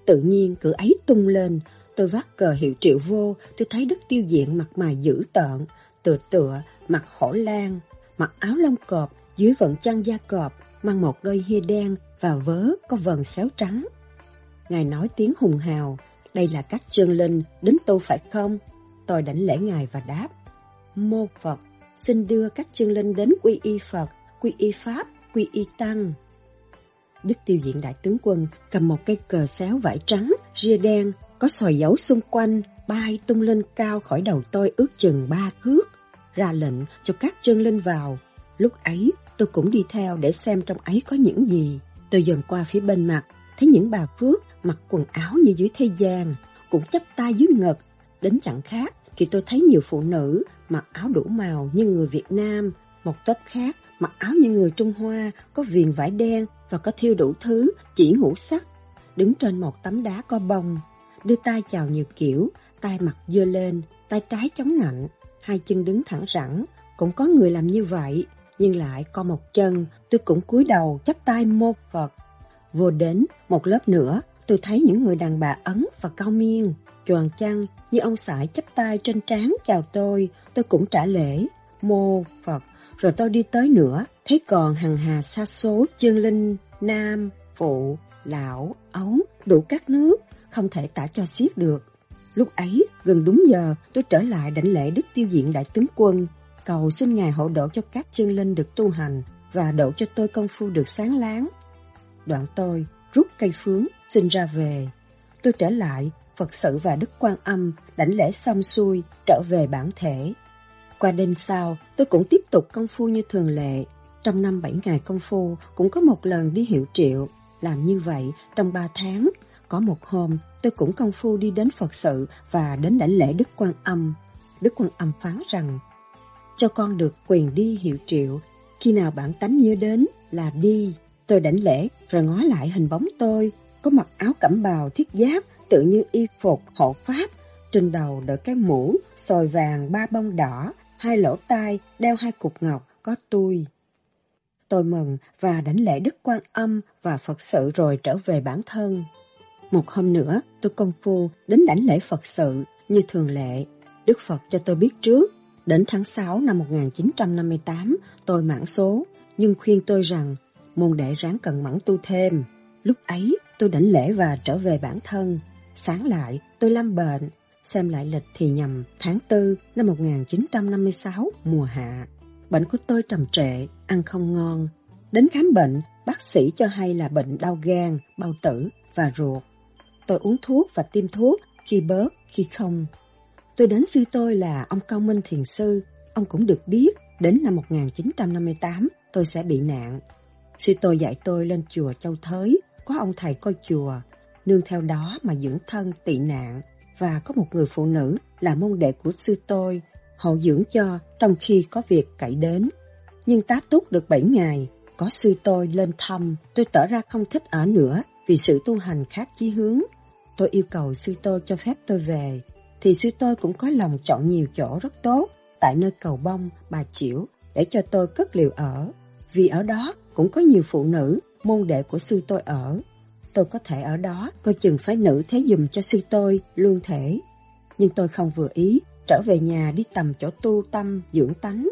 Tự nhiên cửa ấy tung lên, tôi vác cờ hiệu triệu vô, tôi thấy đức tiêu diện mặt mày dữ tợn, tựa tựa, mặt khổ lan, mặc áo lông cọp, dưới vận chăn da cọp, mang một đôi hia đen và vớ có vần xéo trắng. Ngài nói tiếng hùng hào, đây là các chân linh đến tu phải không? Tôi đảnh lễ Ngài và đáp, Mô Phật, xin đưa các chân linh đến quy y Phật, quy y Pháp, quy y Tăng. Đức tiêu diện đại tướng quân cầm một cây cờ xéo vải trắng, ria đen, có sòi dấu xung quanh, bay tung lên cao khỏi đầu tôi ước chừng ba thước, ra lệnh cho các chân lên vào. Lúc ấy, tôi cũng đi theo để xem trong ấy có những gì. Tôi dần qua phía bên mặt, thấy những bà Phước mặc quần áo như dưới thế gian, cũng chắp tay dưới ngực. Đến chẳng khác thì tôi thấy nhiều phụ nữ mặc áo đủ màu như người Việt Nam, một tấp khác mặc áo như người Trung Hoa, có viền vải đen và có thiêu đủ thứ, chỉ ngũ sắc, đứng trên một tấm đá có bông, đưa tay chào nhiều kiểu, tay mặt dơ lên, tay trái chống nạnh, hai chân đứng thẳng rẳng, cũng có người làm như vậy nhưng lại co một chân, tôi cũng cúi đầu chắp tay một Phật. Vô đến một lớp nữa, tôi thấy những người đàn bà ấn và cao miên, choàng chăn như ông sải chắp tay trên trán chào tôi, tôi cũng trả lễ, mô Phật. Rồi tôi đi tới nữa, thấy còn hằng hà xa số chương linh, nam, phụ, lão, ấu, đủ các nước, không thể tả cho xiết được. Lúc ấy, gần đúng giờ, tôi trở lại đảnh lễ Đức Tiêu Diện Đại Tướng Quân, cầu xin Ngài hộ độ cho các chân linh được tu hành và độ cho tôi công phu được sáng láng. Đoạn tôi rút cây phướng, xin ra về. Tôi trở lại, Phật sự và Đức Quan Âm, đảnh lễ xong xuôi, trở về bản thể. Qua đêm sau, tôi cũng tiếp tục công phu như thường lệ. Trong năm bảy ngày công phu, cũng có một lần đi hiệu triệu. Làm như vậy, trong ba tháng, có một hôm, tôi cũng công phu đi đến Phật sự và đến đảnh lễ Đức Quan Âm. Đức Quan Âm phán rằng, cho con được quyền đi hiệu triệu. Khi nào bản tánh nhớ đến là đi. Tôi đảnh lễ rồi ngó lại hình bóng tôi, có mặc áo cẩm bào thiết giáp, tự như y phục hộ pháp. Trên đầu đội cái mũ, sồi vàng ba bông đỏ, hai lỗ tai, đeo hai cục ngọc, có tôi. Tôi mừng và đảnh lễ Đức Quan Âm và Phật sự rồi trở về bản thân. Một hôm nữa, tôi công phu đến đảnh lễ Phật sự như thường lệ. Đức Phật cho tôi biết trước Đến tháng 6 năm 1958, tôi mãn số, nhưng khuyên tôi rằng môn đệ ráng cần mẫn tu thêm. Lúc ấy, tôi đảnh lễ và trở về bản thân. Sáng lại, tôi lâm bệnh. Xem lại lịch thì nhầm tháng 4 năm 1956, mùa hạ. Bệnh của tôi trầm trệ, ăn không ngon. Đến khám bệnh, bác sĩ cho hay là bệnh đau gan, bao tử và ruột. Tôi uống thuốc và tiêm thuốc, khi bớt, khi không. Tôi đến sư tôi là ông Cao Minh Thiền Sư. Ông cũng được biết, đến năm 1958 tôi sẽ bị nạn. Sư tôi dạy tôi lên chùa Châu Thới, có ông thầy coi chùa, nương theo đó mà dưỡng thân tị nạn. Và có một người phụ nữ là môn đệ của sư tôi, hộ dưỡng cho trong khi có việc cậy đến. Nhưng tá túc được 7 ngày, có sư tôi lên thăm, tôi tỏ ra không thích ở nữa vì sự tu hành khác chí hướng. Tôi yêu cầu sư tôi cho phép tôi về, thì sư tôi cũng có lòng chọn nhiều chỗ rất tốt tại nơi cầu bông, bà chiểu để cho tôi cất liệu ở. Vì ở đó cũng có nhiều phụ nữ, môn đệ của sư tôi ở. Tôi có thể ở đó, coi chừng phải nữ thế dùm cho sư tôi, luôn thể. Nhưng tôi không vừa ý, trở về nhà đi tầm chỗ tu tâm, dưỡng tánh.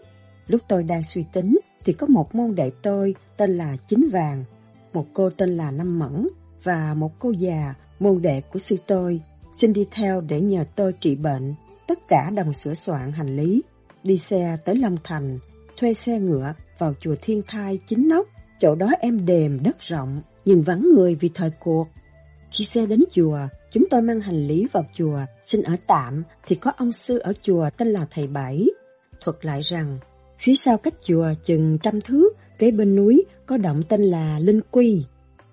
Lúc tôi đang suy tính thì có một môn đệ tôi tên là Chính Vàng, một cô tên là Năm Mẫn và một cô già, môn đệ của sư tôi, xin đi theo để nhờ tôi trị bệnh. Tất cả đồng sửa soạn hành lý, đi xe tới Long Thành, thuê xe ngựa vào chùa Thiên Thai chính nóc, chỗ đó em đềm đất rộng, nhưng vắng người vì thời cuộc. Khi xe đến chùa, chúng tôi mang hành lý vào chùa, xin ở tạm thì có ông sư ở chùa tên là Thầy Bảy. Thuật lại rằng, phía sau cách chùa chừng trăm thước, kế bên núi có động tên là Linh Quy.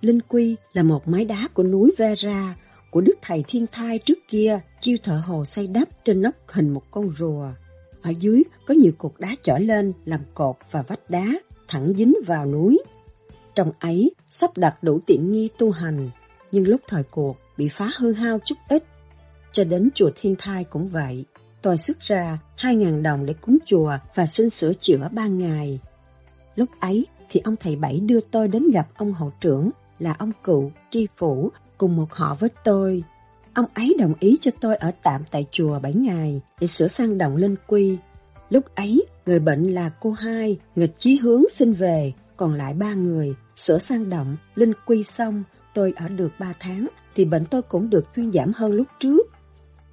Linh Quy là một mái đá của núi Vera, của Đức Thầy Thiên Thai trước kia, chiêu thợ hồ xây đắp trên nóc hình một con rùa. Ở dưới có nhiều cục đá chở lên làm cột và vách đá, thẳng dính vào núi. Trong ấy sắp đặt đủ tiện nghi tu hành, nhưng lúc thời cuộc bị phá hư hao chút ít. Cho đến chùa Thiên Thai cũng vậy. Tôi xuất ra 2.000 đồng để cúng chùa và xin sửa chữa ba ngày. Lúc ấy thì ông thầy Bảy đưa tôi đến gặp ông hậu trưởng là ông cụ tri phủ cùng một họ với tôi. Ông ấy đồng ý cho tôi ở tạm tại chùa 7 ngày để sửa sang động linh quy. Lúc ấy, người bệnh là cô hai, nghịch chí hướng xin về, còn lại ba người, sửa sang động, linh quy xong, tôi ở được 3 tháng, thì bệnh tôi cũng được thuyên giảm hơn lúc trước.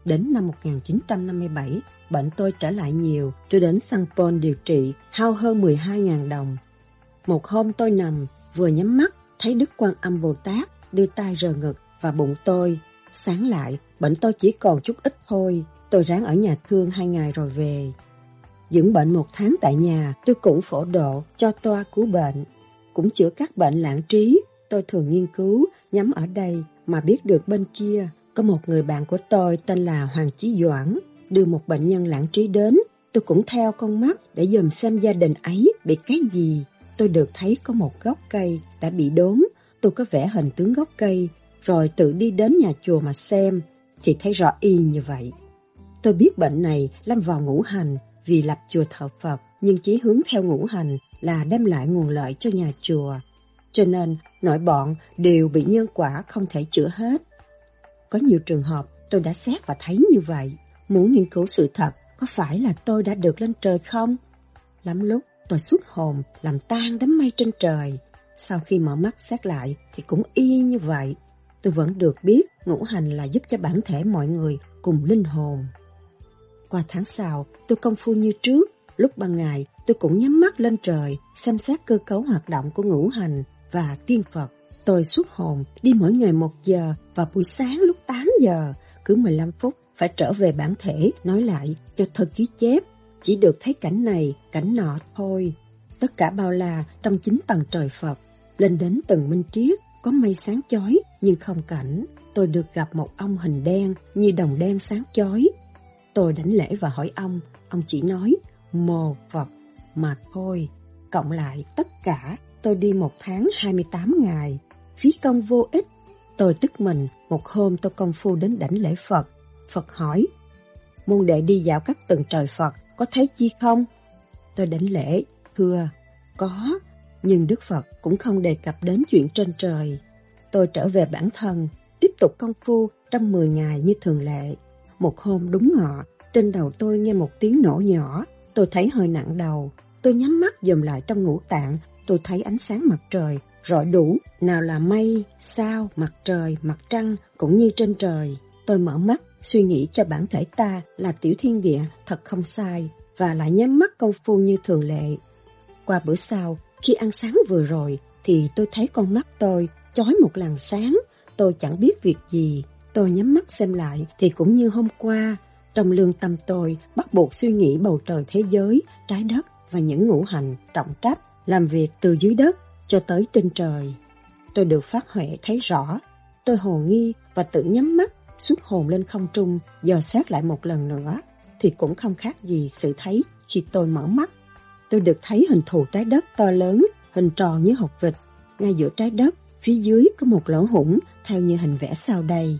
Đến năm 1957, bệnh tôi trở lại nhiều, tôi đến San Pon điều trị, hao hơn 12.000 đồng. Một hôm tôi nằm, vừa nhắm mắt, thấy Đức Quan Âm Bồ Tát đưa tay rờ ngực và bụng tôi. Sáng lại, bệnh tôi chỉ còn chút ít thôi, tôi ráng ở nhà thương hai ngày rồi về. Dưỡng bệnh một tháng tại nhà, tôi cũng phổ độ cho toa cứu bệnh. Cũng chữa các bệnh lãng trí, tôi thường nghiên cứu, nhắm ở đây mà biết được bên kia. Có một người bạn của tôi tên là Hoàng Chí Doãn, đưa một bệnh nhân lãng trí đến. Tôi cũng theo con mắt để dòm xem gia đình ấy bị cái gì. Tôi được thấy có một gốc cây đã bị đốn. Tôi có vẽ hình tướng gốc cây, rồi tự đi đến nhà chùa mà xem, thì thấy rõ y như vậy. Tôi biết bệnh này lâm vào ngũ hành vì lập chùa thờ Phật, nhưng chỉ hướng theo ngũ hành là đem lại nguồn lợi cho nhà chùa. Cho nên, nội bọn đều bị nhân quả không thể chữa hết. Có nhiều trường hợp tôi đã xét và thấy như vậy. Muốn nghiên cứu sự thật, có phải là tôi đã được lên trời không? Lắm lúc tôi xuất hồn làm tan đám mây trên trời. Sau khi mở mắt xét lại thì cũng y như vậy. Tôi vẫn được biết ngũ hành là giúp cho bản thể mọi người cùng linh hồn. Qua tháng sau, tôi công phu như trước. Lúc ban ngày, tôi cũng nhắm mắt lên trời, xem xét cơ cấu hoạt động của ngũ hành và tiên Phật. Tôi xuất hồn đi mỗi ngày một giờ và buổi sáng lúc 8 giờ, cứ 15 phút phải trở về bản thể nói lại cho thật ký chép. Chỉ được thấy cảnh này, cảnh nọ thôi. Tất cả bao la trong chính tầng trời Phật. Lên đến tầng minh triết, có mây sáng chói nhưng không cảnh. Tôi được gặp một ông hình đen như đồng đen sáng chói. Tôi đánh lễ và hỏi ông, ông chỉ nói mồ Phật mà thôi. Cộng lại tất cả tôi đi một tháng 28 ngày, phí công vô ích. Tôi tức mình, một hôm tôi công phu đến đảnh lễ Phật. Phật hỏi, môn đệ đi dạo các tầng trời Phật, có thấy chi không? Tôi đảnh lễ, thưa, có, nhưng Đức Phật cũng không đề cập đến chuyện trên trời. Tôi trở về bản thân, tiếp tục công phu trong 10 ngày như thường lệ. Một hôm đúng ngọ, trên đầu tôi nghe một tiếng nổ nhỏ, tôi thấy hơi nặng đầu. Tôi nhắm mắt dùm lại trong ngũ tạng tôi thấy ánh sáng mặt trời rọi đủ, nào là mây, sao, mặt trời, mặt trăng cũng như trên trời. Tôi mở mắt, suy nghĩ cho bản thể ta là tiểu thiên địa thật không sai và lại nhắm mắt công phu như thường lệ. Qua bữa sau, khi ăn sáng vừa rồi thì tôi thấy con mắt tôi chói một làn sáng, tôi chẳng biết việc gì. Tôi nhắm mắt xem lại thì cũng như hôm qua, trong lương tâm tôi bắt buộc suy nghĩ bầu trời thế giới, trái đất và những ngũ hành trọng trách làm việc từ dưới đất cho tới trên trời. Tôi được phát huệ thấy rõ, tôi hồ nghi và tự nhắm mắt, xuất hồn lên không trung, dò xét lại một lần nữa, thì cũng không khác gì sự thấy khi tôi mở mắt. Tôi được thấy hình thù trái đất to lớn, hình tròn như hộp vịt. Ngay giữa trái đất, phía dưới có một lỗ hủng theo như hình vẽ sau đây.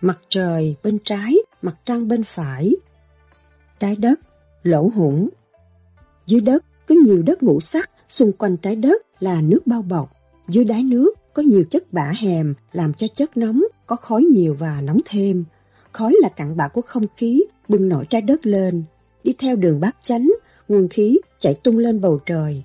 Mặt trời bên trái mặt trăng bên phải. Trái đất, lỗ hủng. Dưới đất có nhiều đất ngũ sắc, xung quanh trái đất là nước bao bọc. Dưới đáy nước có nhiều chất bã hèm làm cho chất nóng, có khói nhiều và nóng thêm. Khói là cặn bã của không khí bừng nổi trái đất lên. Đi theo đường bát chánh, nguồn khí chạy tung lên bầu trời.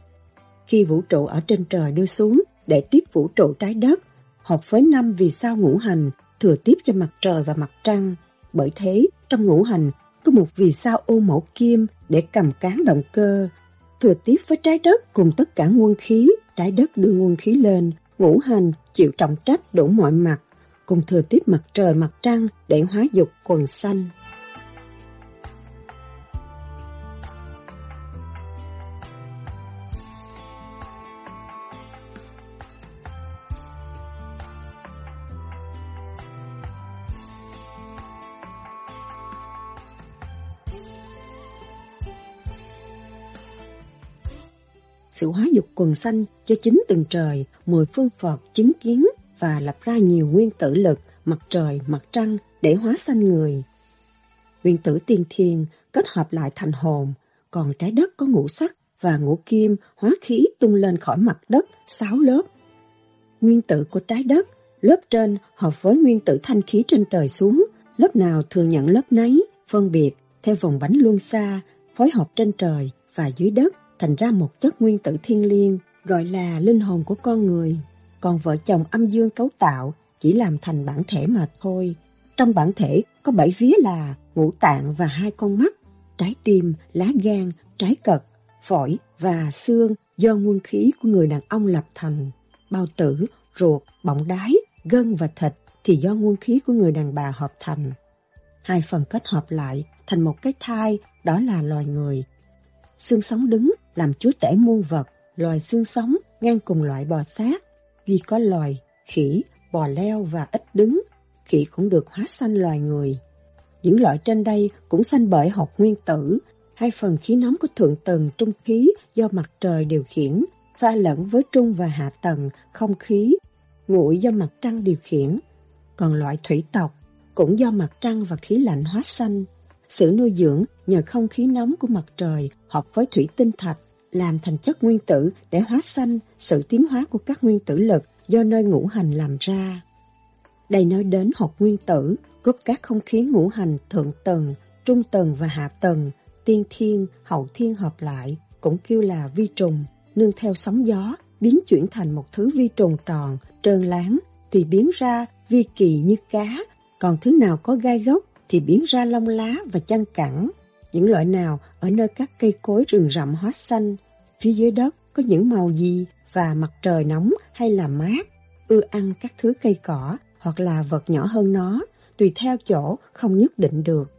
Khi vũ trụ ở trên trời đưa xuống để tiếp vũ trụ trái đất, hợp với năm vì sao ngũ hành thừa tiếp cho mặt trời và mặt trăng. Bởi thế, trong ngũ hành có một vì sao ô mẫu kim để cầm cán động cơ. Thừa tiếp với trái đất cùng tất cả nguồn khí, trái đất đưa nguồn khí lên, ngũ hành chịu trọng trách đủ mọi mặt, cùng thừa tiếp mặt trời mặt trăng để hóa dục quần xanh. Sự hóa dục quần xanh cho chính từng trời, mười phương Phật chứng kiến và lập ra nhiều nguyên tử lực, mặt trời, mặt trăng để hóa xanh người. Nguyên tử tiên thiên kết hợp lại thành hồn, còn trái đất có ngũ sắc và ngũ kim hóa khí tung lên khỏi mặt đất sáu lớp. Nguyên tử của trái đất, lớp trên hợp với nguyên tử thanh khí trên trời xuống, lớp nào thừa nhận lớp nấy, phân biệt theo vòng bánh luân xa, phối hợp trên trời và dưới đất thành ra một chất nguyên tử thiên liêng gọi là linh hồn của con người. Còn vợ chồng âm dương cấu tạo chỉ làm thành bản thể mà thôi. Trong bản thể có bảy vía là ngũ tạng và hai con mắt, trái tim, lá gan, trái cật, phổi và xương do nguyên khí của người đàn ông lập thành. Bao tử, ruột, bọng đái, gân và thịt thì do nguyên khí của người đàn bà hợp thành. Hai phần kết hợp lại thành một cái thai, đó là loài người. Xương sống đứng làm chúa tể muôn vật, loài xương sống ngang cùng loại bò sát. Vì có loài, khỉ, bò leo và ít đứng, khỉ cũng được hóa sanh loài người. Những loại trên đây cũng sanh bởi học nguyên tử, hai phần khí nóng của thượng tầng trung khí do mặt trời điều khiển, pha lẫn với trung và hạ tầng không khí, nguội do mặt trăng điều khiển. Còn loại thủy tộc cũng do mặt trăng và khí lạnh hóa sanh. Sự nuôi dưỡng nhờ không khí nóng của mặt trời hợp với thủy tinh thạch làm thành chất nguyên tử để hóa xanh sự tiến hóa của các nguyên tử lực do nơi ngũ hành làm ra. Đây nói đến hột nguyên tử, gồm các không khí ngũ hành thượng tầng, trung tầng và hạ tầng, tiên thiên, hậu thiên hợp lại, cũng kêu là vi trùng, nương theo sóng gió, biến chuyển thành một thứ vi trùng tròn, trơn láng, thì biến ra vi kỳ như cá, còn thứ nào có gai gốc thì biến ra lông lá và chân cẳng. Những loại nào ở nơi các cây cối rừng rậm hóa xanh, phía dưới đất có những màu gì và mặt trời nóng hay là mát, ưa ăn các thứ cây cỏ hoặc là vật nhỏ hơn nó, tùy theo chỗ không nhất định được.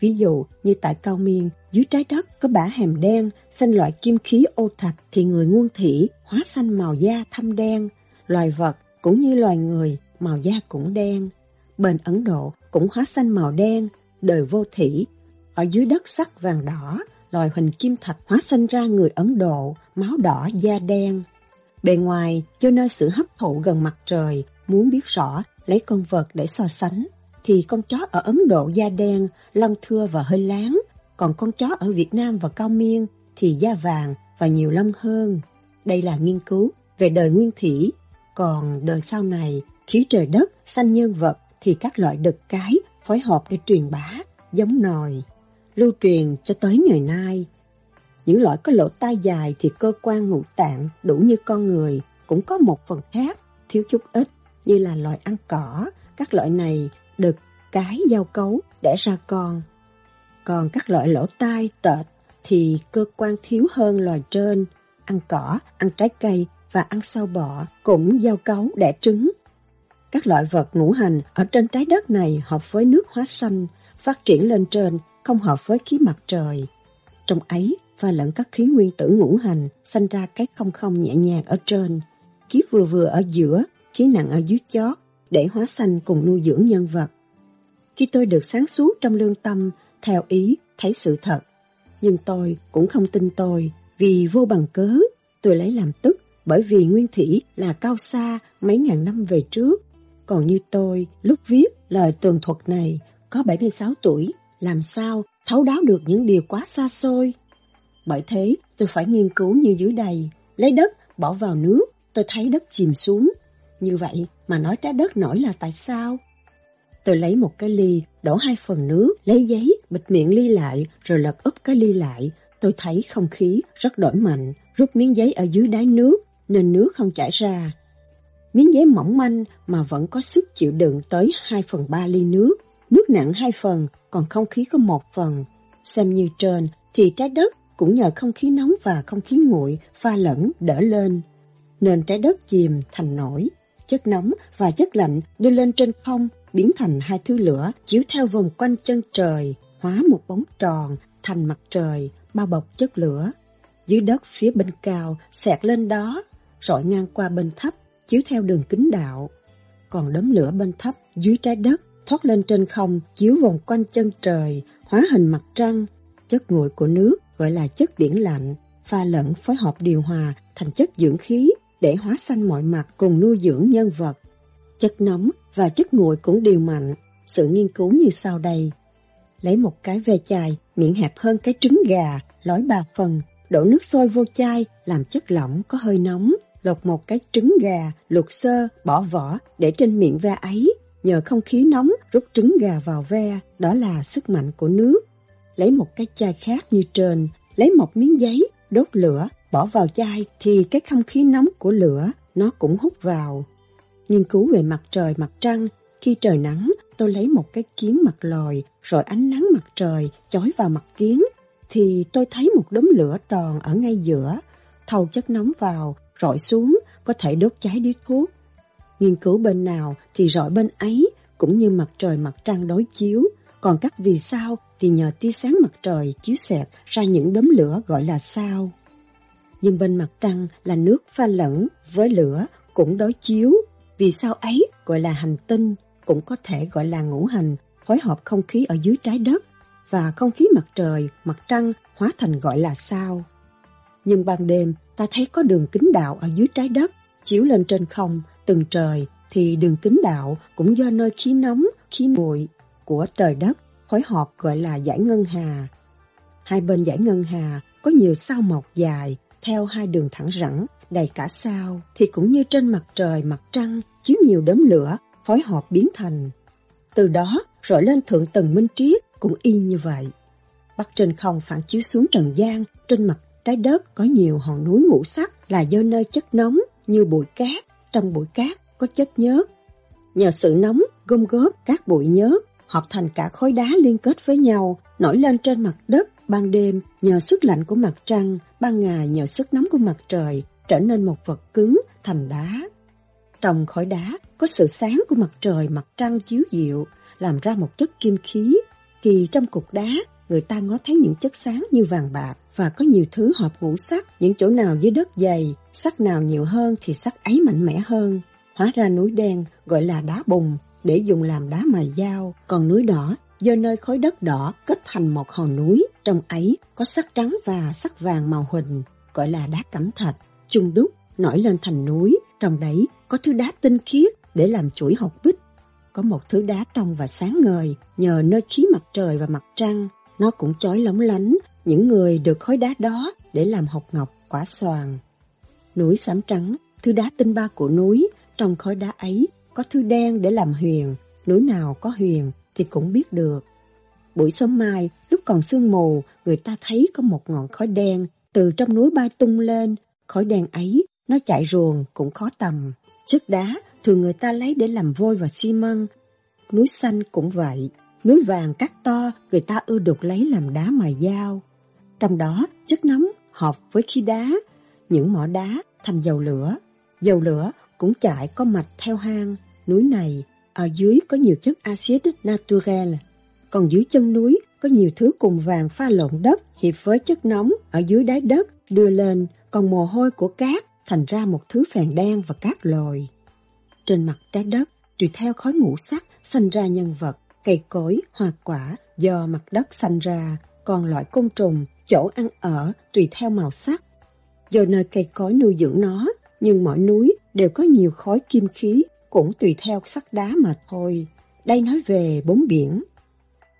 Ví dụ như tại cao miên, dưới trái đất có bã hàm đen, xanh loại kim khí ô thạch thì người nguồn thủy hóa xanh màu da thâm đen, loài vật cũng như loài người, màu da cũng đen. Bên Ấn Độ cũng hóa xanh màu đen, đời vô thủy ở dưới đất sắc vàng đỏ, loài hình kim thạch hóa sinh ra người Ấn Độ, máu đỏ, da đen. Bề ngoài, cho nơi sự hấp thụ gần mặt trời, muốn biết rõ, lấy con vật để so sánh, thì con chó ở Ấn Độ da đen, lông thưa và hơi láng, còn con chó ở Việt Nam và Cao Miên thì da vàng và nhiều lông hơn. Đây là nghiên cứu về đời nguyên thủy, còn đời sau này, khí trời đất, xanh nhân vật thì các loại đực cái phối hợp để truyền bá, giống nòi lưu truyền cho tới ngày nay. Những loại có lỗ tai dài thì cơ quan ngũ tạng đủ như con người cũng có một phần khác, thiếu chút ít như là loại ăn cỏ, các loại này đực, cái, giao cấu đẻ ra con. Còn các loại lỗ tai, tệt thì cơ quan thiếu hơn loài trên, ăn cỏ, ăn trái cây và ăn sâu bọ cũng giao cấu đẻ trứng. Các loại vật ngũ hành ở trên trái đất này hợp với nước hóa xanh, phát triển lên trên không hợp với khí mặt trời. Trong ấy, pha lẫn các khí nguyên tử ngũ hành, sanh ra cái không không nhẹ nhàng ở trên, khí vừa vừa ở giữa, khí nặng ở dưới chót, để hóa xanh cùng nuôi dưỡng nhân vật. Khi tôi được sáng suốt trong lương tâm, theo ý, thấy sự thật. Nhưng tôi cũng không tin tôi, vì vô bằng cớ, tôi lấy làm tức, bởi vì nguyên thủy là cao xa mấy ngàn năm về trước. Còn như tôi, lúc viết lời tường thuật này, có 76 tuổi, làm sao thấu đáo được những điều quá xa xôi. Bởi thế, tôi phải nghiên cứu như dưới đây, lấy đất, bỏ vào nước, tôi thấy đất chìm xuống. Như vậy mà nói trái đất nổi là tại sao? Tôi lấy một cái ly, đổ hai phần nước, lấy giấy, bịt miệng ly lại, rồi lật úp cái ly lại. Tôi thấy không khí rất đổi mạnh, rút miếng giấy ở dưới đáy nước, nên nước không chảy ra. Miếng giấy mỏng manh mà vẫn có sức chịu đựng tới 2 phần 3 ly nước. Nước nặng 2 phần, còn không khí có 1 phần. Xem như trên, thì trái đất cũng nhờ không khí nóng và không khí nguội pha lẫn đỡ lên. Nên trái đất chìm thành nổi. Chất nóng và chất lạnh đưa lên trên không biến thành hai thứ lửa chiếu theo vòng quanh chân trời, hóa một bóng tròn thành mặt trời, bao bọc chất lửa. Dưới đất phía bên cao xẹt lên đó, rọi ngang qua bên thấp, chiếu theo đường kính đạo. Còn đốm lửa bên thấp dưới trái đất thoát lên trên không, chiếu vòng quanh chân trời, hóa hình mặt trăng. Chất nguội của nước gọi là chất biển lạnh, pha lẫn phối hợp điều hòa thành chất dưỡng khí để hóa xanh mọi mặt cùng nuôi dưỡng nhân vật. Chất nóng và chất nguội cũng đều mạnh. Sự nghiên cứu như sau đây. Lấy một cái ve chai, miệng hẹp hơn cái trứng gà, lói ba phần, đổ nước sôi vô chai, làm chất lỏng có hơi nóng, lột một cái trứng gà, luộc sơ, bỏ vỏ, để trên miệng ve ấy. Nhờ không khí nóng rút trứng gà vào ve, đó là sức mạnh của nước. Lấy một cái chai khác như trên, lấy một miếng giấy, đốt lửa, bỏ vào chai thì cái không khí nóng của lửa nó cũng hút vào. Nghiên cứu về mặt trời mặt trăng, khi trời nắng tôi lấy một cái kiến mặt lòi rồi ánh nắng mặt trời chói vào mặt kiến thì tôi thấy một đốm lửa tròn ở ngay giữa, thâu chất nóng vào, rọi xuống, có thể đốt cháy điếu thuốc. Nghiên cứu bên nào thì rọi bên ấy, cũng như mặt trời mặt trăng đối chiếu, còn các vì sao thì nhờ tia sáng mặt trời chiếu xẹt ra những đốm lửa gọi là sao. Nhưng bên mặt trăng là nước pha lẫn với lửa cũng đối chiếu, vì sao ấy gọi là hành tinh, cũng có thể gọi là ngũ hành, phối hợp không khí ở dưới trái đất và không khí mặt trời, mặt trăng hóa thành gọi là sao. Nhưng ban đêm ta thấy có đường kính đạo ở dưới trái đất, chiếu lên trên không, từng trời thì đường kính đạo cũng do nơi khí nóng, khí nguội của trời đất phối hợp gọi là giải ngân hà. Hai bên giải ngân hà có nhiều sao mọc dài theo hai đường thẳng rẳng đầy cả sao thì cũng như trên mặt trời mặt trăng chiếu nhiều đốm lửa phối hợp biến thành. Từ đó rồi lên thượng tầng minh triết cũng y như vậy. bắt trên không phản chiếu xuống trần gian, trên mặt trái đất có nhiều hòn núi ngũ sắc là do nơi chất nóng như bụi cát, trong bụi cát có chất nhớt. Nhờ sự nóng gom góp các bụi nhớt hợp thành cả khối đá liên kết với nhau, nổi lên trên mặt đất ban đêm nhờ sức lạnh của mặt trăng, ban ngày nhờ sức nóng của mặt trời, trở nên một vật cứng thành đá. Trong khối đá có sự sáng của mặt trời, mặt trăng chiếu dịu, làm ra một chất kim khí, khi trong cục đá người ta ngó thấy những chất sáng như vàng bạc và có nhiều thứ hợp ngũ sắc, những chỗ nào dưới đất dày, sắc nào nhiều hơn thì sắc ấy mạnh mẽ hơn. Hóa ra núi đen gọi là đá bùng để dùng làm đá mài dao, còn núi đỏ do nơi khối đất đỏ kết thành một hòn núi, trong ấy có sắc trắng và sắc vàng màu huỳnh, gọi là đá cẩm thạch, chung đúc, nổi lên thành núi, trong đấy có thứ đá tinh khiết để làm chuỗi học bích. Có một thứ đá trong và sáng ngời, nhờ nơi khí mặt trời và mặt trăng, nó cũng chói lóng lánh, những người được khối đá đó để làm hộp ngọc, quả xoàn. Núi xám trắng, thứ đá tinh ba của núi, trong khối đá ấy có thứ đen để làm huyền, núi nào có huyền thì cũng biết được. Buổi sớm mai, lúc còn sương mù, người ta thấy có một ngọn khói đen từ trong núi bay tung lên. Khói đen ấy, nó chạy ruồng cũng khó tầm. Chất đá thường người ta lấy để làm vôi và xi măng. Núi xanh cũng vậy. Núi vàng cắt to, người ta ưa đục lấy làm đá mài dao. Trong đó, chất nóng hợp với khí đá, những mỏ đá thành dầu lửa. Dầu lửa cũng chạy có mạch theo hang. Núi này, ở dưới có nhiều chất axit naturel, còn dưới chân núi có nhiều thứ cùng vàng pha lộn đất hiệp với chất nóng ở dưới đáy đất đưa lên, còn mồ hôi của cát thành ra một thứ phèn đen và cát lồi. Trên mặt trái đất, tùy theo khói ngũ sắc sanh ra nhân vật, cây cối, hoa quả do mặt đất sanh ra, còn loại côn trùng, chỗ ăn ở tùy theo màu sắc. Do nơi cây cối nuôi dưỡng nó, nhưng mọi núi đều có nhiều khói kim khí, cũng tùy theo sắc đá mà thôi. Đây nói về bốn biển.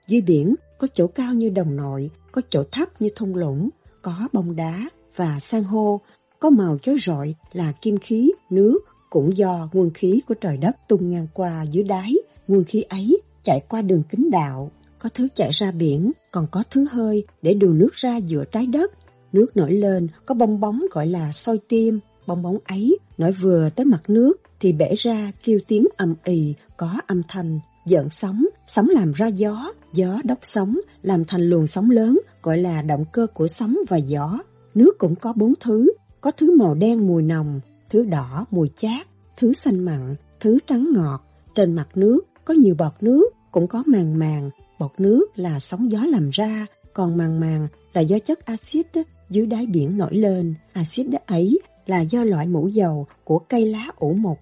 Dưới biển có chỗ cao như đồng nội, có chỗ thấp như thung lũng, có bông đá và san hô, có màu chói rọi là kim khí, nước, cũng do nguồn khí của trời đất tung ngang qua dưới đáy. Nguồn khí ấy chạy qua đường kính đạo, có thứ chạy ra biển, còn có thứ hơi để điều nước ra giữa trái đất. Nước nổi lên, có bong bóng gọi là soi tim, bong bóng ấy nổi vừa tới mặt nước thì bể ra kêu tiếng ầm ì, có âm thanh, giận sóng, sóng làm ra gió, gió đốc sóng, làm thành luồng sóng lớn, gọi là động cơ của sóng và gió. Nước cũng có bốn thứ, có thứ màu đen mùi nồng, thứ đỏ mùi chát, thứ xanh mặn, thứ trắng ngọt. Trên mặt nước có nhiều bọt nước, cũng có màng màng, bọt nước là sóng gió làm ra, còn màng màng là do chất axit dưới đáy biển nổi lên. Axit ấy là do loại mũ dầu của cây lá ủ mộc,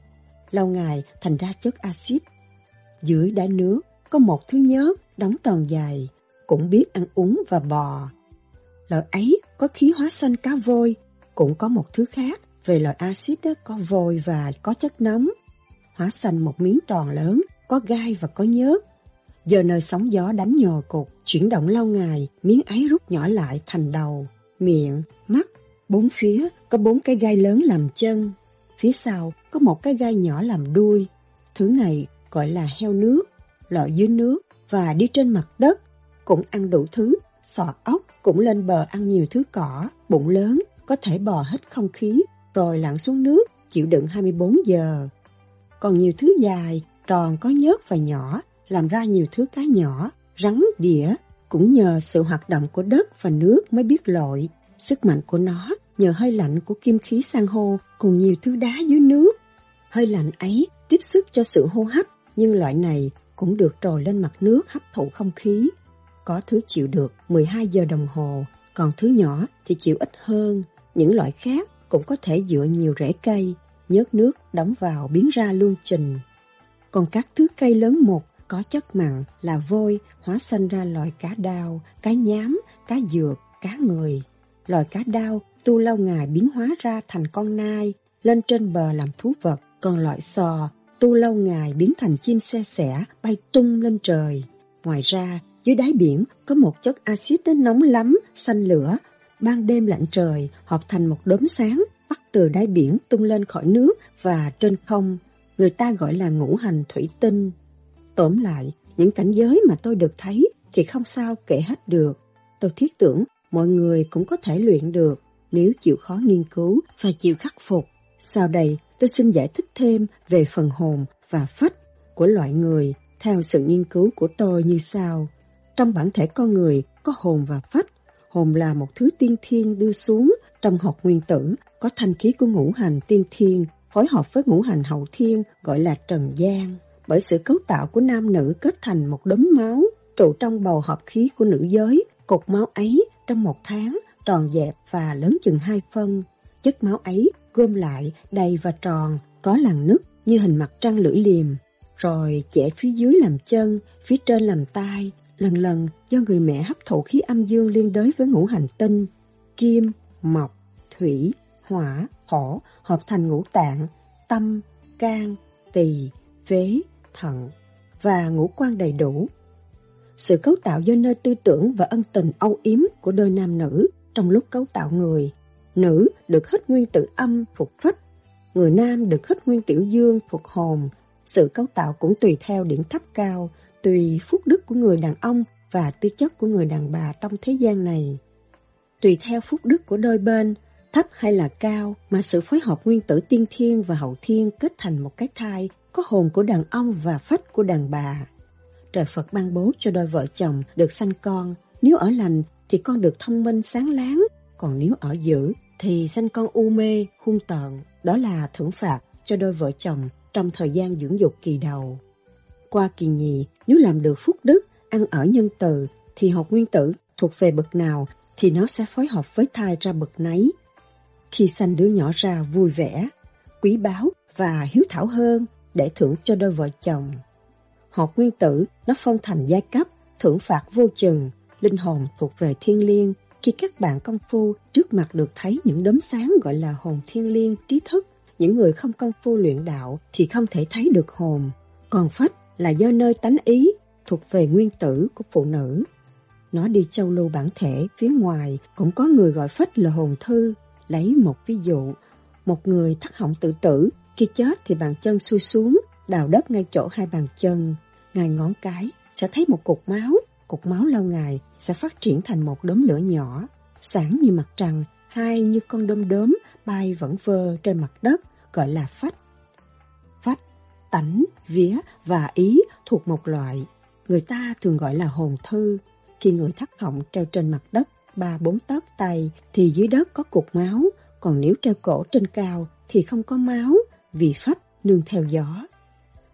Lâu ngày thành ra chất axit. Dưới đáy nước có một thứ nhớt đóng tròn dài, cũng biết ăn uống và bò. Loại ấy có khí hóa xanh cá vôi, cũng có một thứ khác về loại axit có vôi và có chất nóng. Hóa xanh một miếng tròn lớn, có gai và có nhớt. Giờ nơi sóng gió đánh nhò cục, chuyển động lâu ngày, miếng ấy rút nhỏ lại thành đầu, miệng, mắt. Bốn phía có bốn cái gai lớn làm chân. Phía sau có một cái gai nhỏ làm đuôi. Thứ này gọi là heo nước, lội dưới nước và đi trên mặt đất. Cũng ăn đủ thứ, sọ ốc cũng lên bờ ăn nhiều thứ cỏ, bụng lớn, có thể bò hết không khí, rồi lặn xuống nước, chịu đựng 24 giờ. Còn nhiều thứ dài, tròn có nhớt và nhỏ, làm ra nhiều thứ cá nhỏ, rắn, đĩa, cũng nhờ sự hoạt động của đất và nước mới biết lội. Sức mạnh của nó nhờ hơi lạnh của kim khí san hô cùng nhiều thứ đá dưới nước. Hơi lạnh ấy tiếp sức cho sự hô hấp, nhưng loại này cũng được trồi lên mặt nước hấp thụ không khí. Có thứ chịu được 12 giờ đồng hồ, còn thứ nhỏ thì chịu ít hơn. Những loại khác cũng có thể dựa nhiều rễ cây, nhớt nước đóng vào biến ra luôn trình. Còn các thứ cây lớn một có chất mặn là vôi hóa sinh ra loài cá đao, cá nhám, cá dược, cá người. Loài cá đao tu lâu ngày biến hóa ra thành con nai, lên trên bờ làm thú vật. Còn loại sò tu lâu ngày biến thành chim xe sẻ bay tung lên trời. Ngoài ra, dưới đáy biển có một chất axit đến nóng lắm, xanh lửa. Ban đêm lạnh trời, hợp thành một đốm sáng, bắt từ đáy biển tung lên khỏi nước và trên không. Người ta gọi là ngũ hành thủy tinh. Tóm lại, những cảnh giới mà tôi được thấy thì không sao kể hết được. Tôi thiết tưởng mọi người cũng có thể luyện được nếu chịu khó nghiên cứu và chịu khắc phục. Sau đây, tôi xin giải thích thêm về phần hồn và phách của loại người theo sự nghiên cứu của tôi như sau. Trong bản thể con người có hồn và phách. Hồn là một thứ tiên thiên đưa xuống trong học nguyên tử, có thanh khí của ngũ hành tiên thiên, phối hợp với ngũ hành hậu thiên gọi là trần gian. Bởi sự cấu tạo của nam nữ kết thành một đốm máu, trụ trong bầu hợp khí của nữ giới, cục máu ấy trong một tháng tròn dẹp và lớn chừng hai phân. Chất máu ấy gom lại đầy và tròn, có làn nứt như hình mặt trăng lưỡi liềm, rồi chẻ phía dưới làm chân, phía trên làm tai, lần lần do người mẹ hấp thụ khí âm dương liên đới với ngũ hành tinh, kim, mộc, thủy, hỏa, hổ hợp thành ngũ tạng, tâm, can, tỳ, phế, thận và ngũ quan đầy đủ. Sự cấu tạo do nơi tư tưởng và ân tình âu yếm của đôi nam nữ trong lúc cấu tạo người. Nữ được hết nguyên tử âm phục phách, người nam được hết nguyên tiểu dương phục hồn. Sự cấu tạo cũng tùy theo điểm thấp cao, tùy phúc đức của người đàn ông và tư chất của người đàn bà trong thế gian này. Tùy theo phúc đức của đôi bên, thấp hay là cao mà sự phối hợp nguyên tử tiên thiên và hậu thiên kết thành một cái thai có hồn của đàn ông và phách của đàn bà. Trời Phật ban bố cho đôi vợ chồng được sanh con, nếu ở lành thì con được thông minh sáng láng, còn nếu ở dữ thì sanh con u mê, hung tợn. Đó là thưởng phạt cho đôi vợ chồng trong thời gian dưỡng dục kỳ đầu. Qua kỳ nhì, nếu làm được phúc đức, ăn ở nhân từ, thì học nguyên tử thuộc về bậc nào thì nó sẽ phối hợp với thai ra bậc nấy. Khi sanh đứa nhỏ ra vui vẻ, quý báu và hiếu thảo hơn để thưởng cho đôi vợ chồng. Họ nguyên tử nó phân thành giai cấp, thưởng phạt vô chừng, linh hồn thuộc về thiên liêng. Khi các bạn công phu trước mặt được thấy những đốm sáng gọi là hồn thiên liêng trí thức, những người không công phu luyện đạo thì không thể thấy được hồn. Còn phách là do nơi tánh ý, thuộc về nguyên tử của phụ nữ. Nó đi châu lưu bản thể phía ngoài cũng có người gọi phách là hồn thư. Lấy một ví dụ, một người thắt họng tự tử, khi chết thì bàn chân xuôi xuống, đào đất ngay chỗ hai bàn chân. Ngay ngón cái sẽ thấy một cục máu, cục máu lâu ngày sẽ phát triển thành một đốm lửa nhỏ, sáng như mặt trăng, hai như con đom đốm bay vẫn vơ trên mặt đất, gọi là phách. Phách, tánh, vía và ý thuộc một loại. Người ta thường gọi là hồn thư. Khi người thắt họng treo trên mặt đất ba bốn tấc tay thì dưới đất có cục máu, còn nếu treo cổ trên cao thì không có máu vì phách nương theo gió.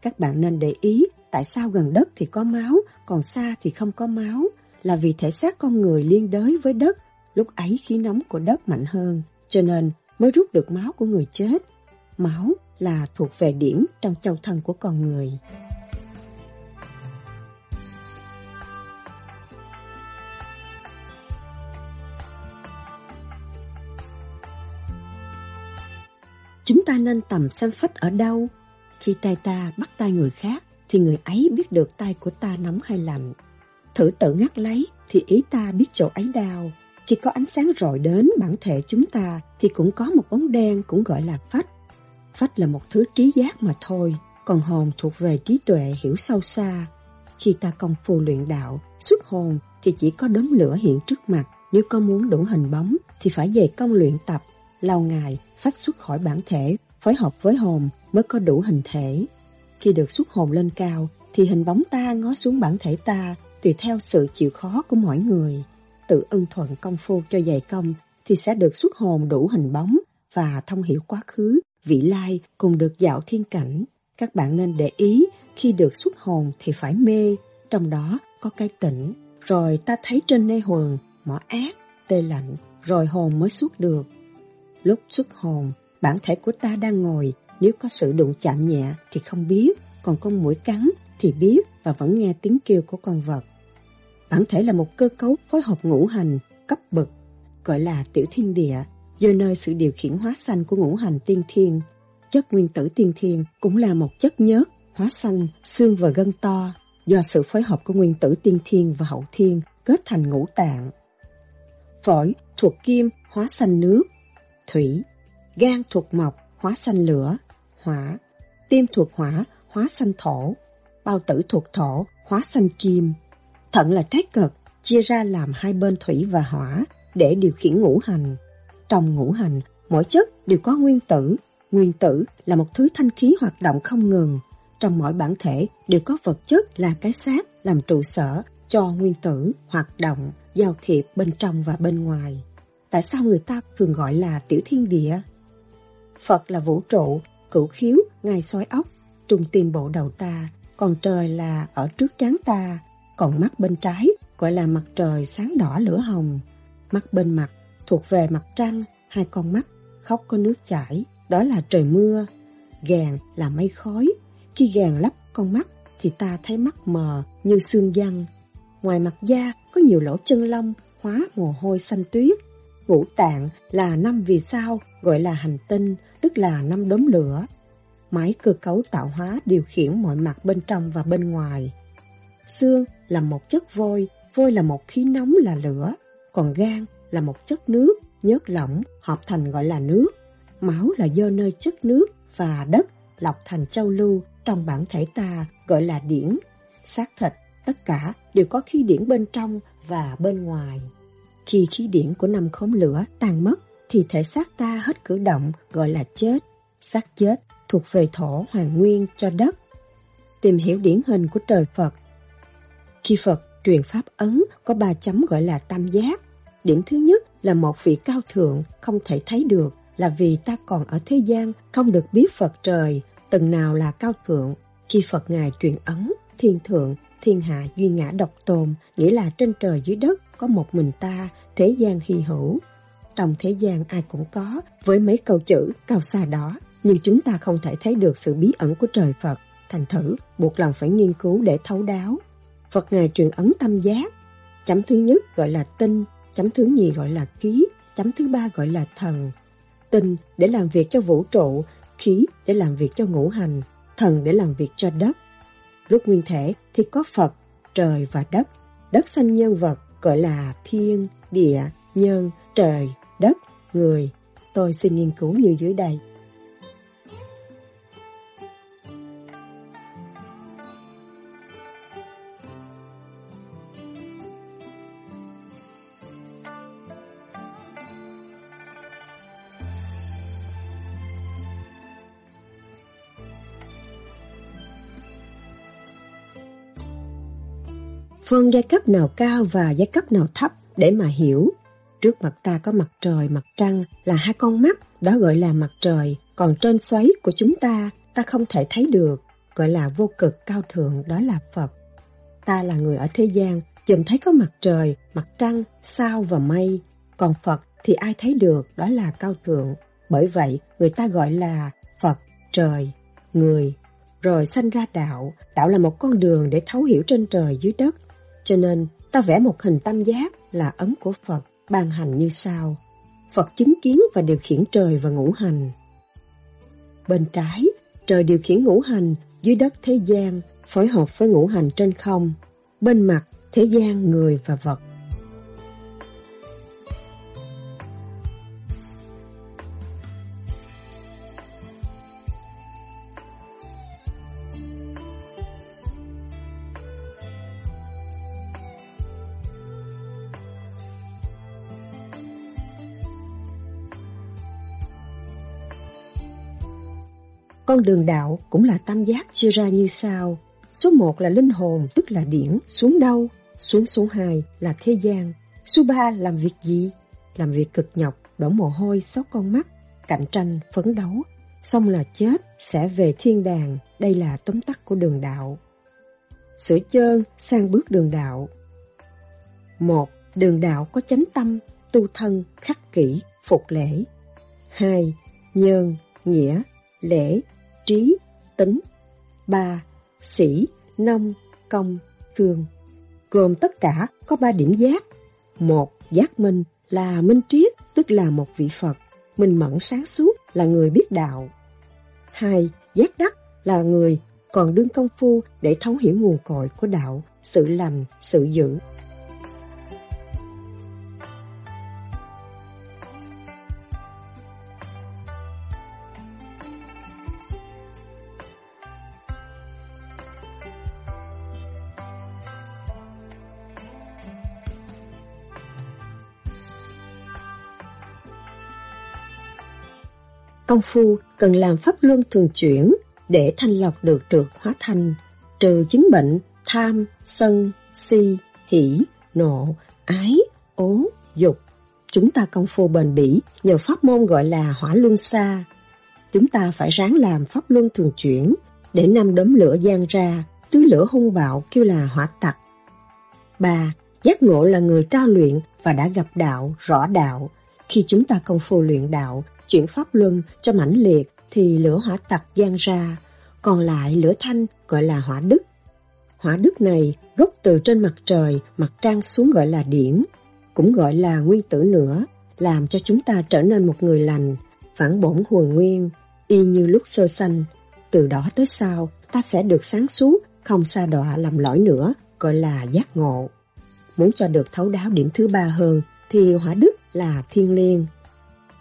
Các bạn nên để ý tại sao gần đất thì có máu, còn xa thì không có máu, là vì thể xác con người liên đới với đất, lúc ấy khí nóng của đất mạnh hơn, cho nên mới rút được máu của người chết. Máu là thuộc về điểm trong châu thân của con người. Chúng ta nên tầm xem phách ở đâu? Khi tay ta bắt tay người khác, thì người ấy biết được tay của ta nóng hay lạnh. Thử tự ngắt lấy, thì ý ta biết chỗ ấy đau. Khi có ánh sáng rọi đến bản thể chúng ta, thì cũng có một bóng đen cũng gọi là phách. Phách là một thứ trí giác mà thôi, còn hồn thuộc về trí tuệ hiểu sâu xa. Khi ta công phu luyện đạo, xuất hồn thì chỉ có đốm lửa hiện trước mặt. Nếu có muốn đủ hình bóng thì phải về công luyện tập. Lâu ngày, phách xuất khỏi bản thể, phối hợp với hồn mới có đủ hình thể. Khi được xuất hồn lên cao, thì hình bóng ta ngó xuống bản thể ta, tùy theo sự chịu khó của mỗi người. Tự ưng thuận công phu cho dày công, thì sẽ được xuất hồn đủ hình bóng và thông hiểu quá khứ, vị lai cùng được dạo thiên cảnh. Các bạn nên để ý, khi được xuất hồn thì phải mê, trong đó có cái tỉnh. Rồi ta thấy trên nê hồn, mỏ ác, tê lạnh, rồi hồn mới xuất được. Lúc xuất hồn, bản thể của ta đang ngồi, nếu có sự đụng chạm nhẹ thì không biết, còn con mũi cắn thì biết và vẫn nghe tiếng kêu của con vật. Bản thể là một cơ cấu phối hợp ngũ hành, cấp bậc, gọi là tiểu thiên địa, do nơi sự điều khiển hóa xanh của ngũ hành tiên thiên. Chất nguyên tử tiên thiên cũng là một chất nhớt, hóa xanh, xương và gân to, do sự phối hợp của nguyên tử tiên thiên và hậu thiên kết thành ngũ tạng. Phổi thuộc kim, hóa xanh nước, thủy, gan thuộc mộc, hóa xanh lửa, hỏa, tim thuộc hỏa, hóa xanh thổ, bao tử thuộc thổ, hóa xanh kim. Thận là trái cực, chia ra làm hai bên thủy và hỏa để điều khiển ngũ hành. Trong ngũ hành, mỗi chất đều có nguyên tử. Nguyên tử là một thứ thanh khí hoạt động không ngừng. Trong mỗi bản thể đều có vật chất là cái xác làm trụ sở cho nguyên tử hoạt động, giao thiệp bên trong và bên ngoài. Tại sao người ta thường gọi là tiểu thiên địa? Phật là vũ trụ, cửu khiếu, ngài soi ốc, trung tim bộ đầu ta, còn trời là ở trước trán ta, còn mắt bên trái gọi là mặt trời sáng đỏ lửa hồng. Mắt bên mặt thuộc về mặt trăng, hai con mắt, khóc có nước chảy, đó là trời mưa. Gàn là mây khói, khi gàn lấp con mắt thì ta thấy mắt mờ như xương văn. Ngoài mặt da có nhiều lỗ chân lông, hóa mồ hôi xanh tuyết. Ngũ tạng là năm vì sao gọi là hành tinh, tức là năm đốm lửa. Máy cơ cấu tạo hóa điều khiển mọi mặt bên trong và bên ngoài. Xương là một chất vôi, vôi là một khí nóng là lửa, còn gan là một chất nước, nhớt lỏng, hợp thành gọi là nước. Máu là do nơi chất nước và đất lọc thành châu lưu trong bản thể ta gọi là điển. Xác thịt, tất cả đều có khí điển bên trong và bên ngoài. Khi khí điển của năm khốn lửa tan mất thì thể xác ta hết cử động gọi là chết. Xác chết thuộc về thổ hoàng nguyên cho đất. Tìm hiểu điển hình của trời Phật. Khi Phật truyền pháp ấn có ba chấm gọi là tam giác. Điểm thứ nhất là một vị cao thượng không thể thấy được là vì ta còn ở thế gian không được biết Phật trời từng nào là cao thượng. Khi Phật Ngài truyền ấn, thiên thượng, thiên hạ duy ngã độc tồn, nghĩa là trên trời dưới đất có một mình ta, thế gian hy hữu. Trong thế gian ai cũng có, với mấy câu chữ cao xa đó, nhưng chúng ta không thể thấy được sự bí ẩn của trời Phật. Thành thử, buộc lòng phải nghiên cứu để thấu đáo. Phật Ngài truyền ấn tâm giác. Chấm thứ nhất gọi là tinh, chấm thứ nhì gọi là khí, chấm thứ ba gọi là thần. Tinh để làm việc cho vũ trụ, khí để làm việc cho ngũ hành, thần để làm việc cho đất. Lúc nguyên thể thì có Phật, trời và đất. Đất sanh nhân vật gọi là thiên, địa, nhân, trời, đất, người. Tôi xin nghiên cứu như dưới đây. Phân giai cấp nào cao và giai cấp nào thấp để mà hiểu. Trước mặt ta có mặt trời, mặt trăng là hai con mắt, đó gọi là mặt trời, còn trên xoáy của chúng ta, ta không thể thấy được, gọi là vô cực cao thượng, đó là Phật. Ta là người ở thế gian, chùm thấy có mặt trời, mặt trăng, sao và mây, còn Phật thì ai thấy được, đó là cao thượng. Bởi vậy, người ta gọi là Phật, trời, người. Rồi sanh ra đạo, đạo là một con đường để thấu hiểu trên trời dưới đất, cho nên, ta vẽ một hình tam giác là ấn của Phật ban hành như sau. Phật chứng kiến và điều khiển trời và ngũ hành. Bên trái, trời điều khiển ngũ hành dưới đất thế gian, phối hợp với ngũ hành trên không. Bên mặt, thế gian, người và vật. Con đường đạo cũng là tam giác chia ra như sau. Số 1 là linh hồn, tức là điển, xuống đâu? Xuống số 2 là thế gian. Số 3 làm việc gì? Làm việc cực nhọc, đổ mồ hôi, xót con mắt, cạnh tranh, phấn đấu. Xong là chết, sẽ về thiên đàng. Đây là tóm tắt của đường đạo. Sửa chơn sang bước đường đạo. một Đường đạo có chánh tâm, tu thân, khắc kỷ, phục lễ. 2. Nhân, nghĩa, lễ, trí, tính. ba Sĩ, nông, công, thường Gồm tất cả có ba điểm giác. một Giác minh là minh triết, tức là một vị Phật. Minh mẫn sáng suốt là người biết đạo. hai Giác đắc là người còn đương công phu để thấu hiểu nguồn cội của đạo, sự lành, sự dữ. Công phu cần làm pháp luân thường chuyển để thanh lọc được trượt hóa thành trừ chứng bệnh tham, sân, si, hỷ, nộ, ái, ố, dục. Chúng ta công phu bền bỉ nhờ pháp môn gọi là hỏa luân xa. Chúng ta phải ráng làm pháp luân thường chuyển để năm đốm lửa gian ra, tứ lửa hung bạo kêu là hỏa tặc. ba Giác ngộ là người trao luyện và đã gặp đạo, rõ đạo. Khi chúng ta công phu luyện đạo chuyển pháp luân cho mãnh liệt thì lửa hỏa tặc gian ra, còn lại lửa thanh gọi là hỏa đức. Hỏa đức này gốc từ trên mặt trời, mặt trăng xuống gọi là điển, cũng gọi là nguyên tử nữa, làm cho chúng ta trở nên một người lành, phản bổn huần nguyên, y như lúc sơ sanh. Từ đó tới sau, ta sẽ được sáng suốt, không xa đọa làm lỗi nữa, gọi là giác ngộ. Muốn cho được thấu đáo điểm thứ ba hơn, thì hỏa đức là thiên liêng,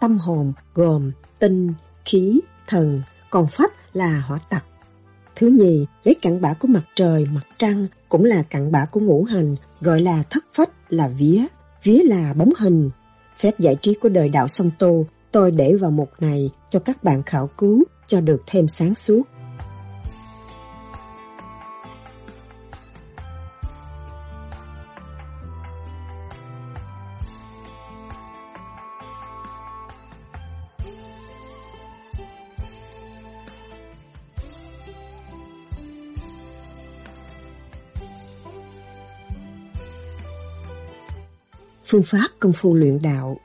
Tâm hồn gồm tinh, khí, thần, còn phách là hỏa tặc. Thứ nhì, lấy cặn bã của mặt trời, mặt trăng cũng là cặn bã của ngũ hành, gọi là thất phách là vía, vía là bóng hình. Phép giải trí của đời đạo song tu, tôi để vào mục này cho các bạn khảo cứu cho được thêm sáng suốt. Phương pháp công phu luyện đạo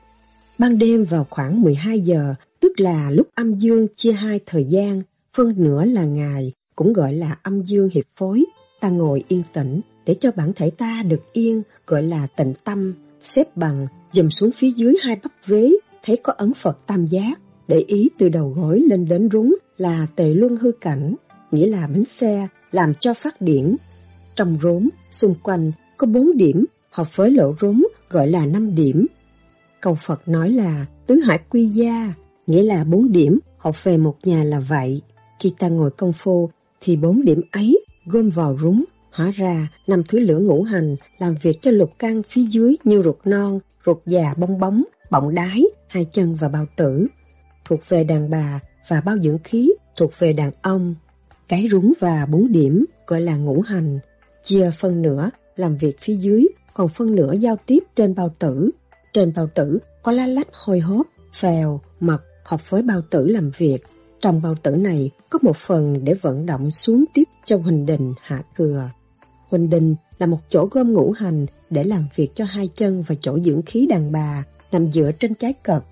Ban đêm vào khoảng 12 giờ, tức là lúc âm dương chia hai thời gian, phân nửa là ngày, cũng gọi là âm dương hiệp phối. Ta ngồi yên tĩnh để cho bản thể ta được yên, gọi là tịnh tâm, xếp bằng, dùm xuống phía dưới hai bắp vế, thấy có ấn Phật tam giác, để ý từ đầu gối lên đến rúng là tề luân hư cảnh, nghĩa là bánh xe, làm cho phát điển. Trong rốn, xung quanh có bốn điểm, hợp với lỗ rốn gọi là năm điểm. Câu Phật nói là tứ hải quy gia, nghĩa là bốn điểm Học về một nhà là vậy. Khi ta ngồi công phu thì bốn điểm ấy gom vào rúng, hóa ra năm thứ lửa ngũ hành làm việc cho lục căn phía dưới như ruột non, ruột già bong bóng, bọng đái, hai chân và bao tử. Thuộc về đàn bà và bao dưỡng khí thuộc về đàn ông. Cái rúng và bốn điểm gọi là ngũ hành, chia phân nửa làm việc phía dưới, còn phân nửa giao tiếp trên bao tử. Trên bao tử có lá lách hôi hốp, phèo, mật hợp với bao tử làm việc. Trong bao tử này có một phần để vận động xuống tiếp cho huỳnh đình hạ cừa. Huỳnh đình là một chỗ gom ngũ hành để làm việc cho hai chân và chỗ dưỡng khí đàn bà nằm dựa trên trái cật,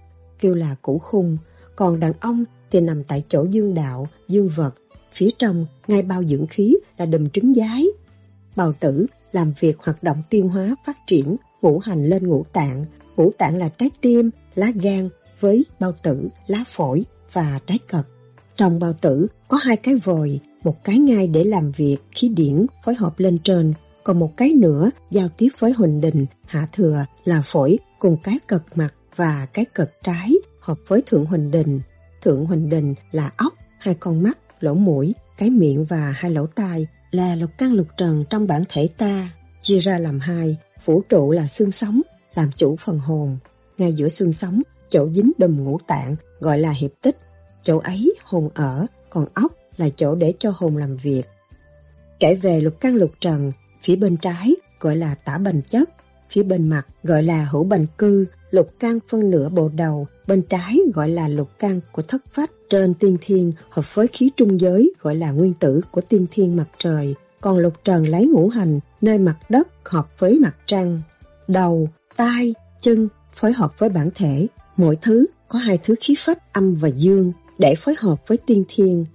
kêu là củ khung. Còn đàn ông thì nằm tại chỗ dương đạo, dương vật. Phía trong, ngay bao dưỡng khí là đùm trứng giái. Bào tử làm việc hoạt động tiêu hóa phát triển, ngũ hành lên ngũ tạng. Ngũ tạng là trái tim, lá gan với bao tử, lá phổi và trái cật. Trong bao tử có hai cái vòi, một cái ngay để làm việc khí điển phối hợp lên trên, còn một cái nữa giao tiếp với huỳnh đình, hạ thừa là phổi cùng cái cật mặt và cái cật trái hợp với thượng huỳnh đình. Thượng huỳnh đình là ốc, hai con mắt, lỗ mũi, cái miệng và hai lỗ tai là lục căn lục trần trong bản thể ta, chia ra làm hai, vũ trụ là xương sống, làm chủ phần hồn. Ngay giữa xương sống, chỗ dính đùm ngũ tạng gọi là hiệp tích, chỗ ấy hồn ở, còn ốc là chỗ để cho hồn làm việc. Kể về lục căn lục trần, phía bên trái gọi là tả bành chất, phía bên mặt gọi là hữu bành cư, lục căn phân nửa bộ đầu, bên trái gọi là lục căn của thất phách, trên tiên thiên hợp với khí trung giới gọi là nguyên tử của tiên thiên mặt trời, còn lục trần lấy ngũ hành nơi mặt đất hợp với mặt trăng. Đầu, tai, chân phối hợp với bản thể, mỗi thứ có hai thứ khí phách âm và dương để phối hợp với tiên thiên.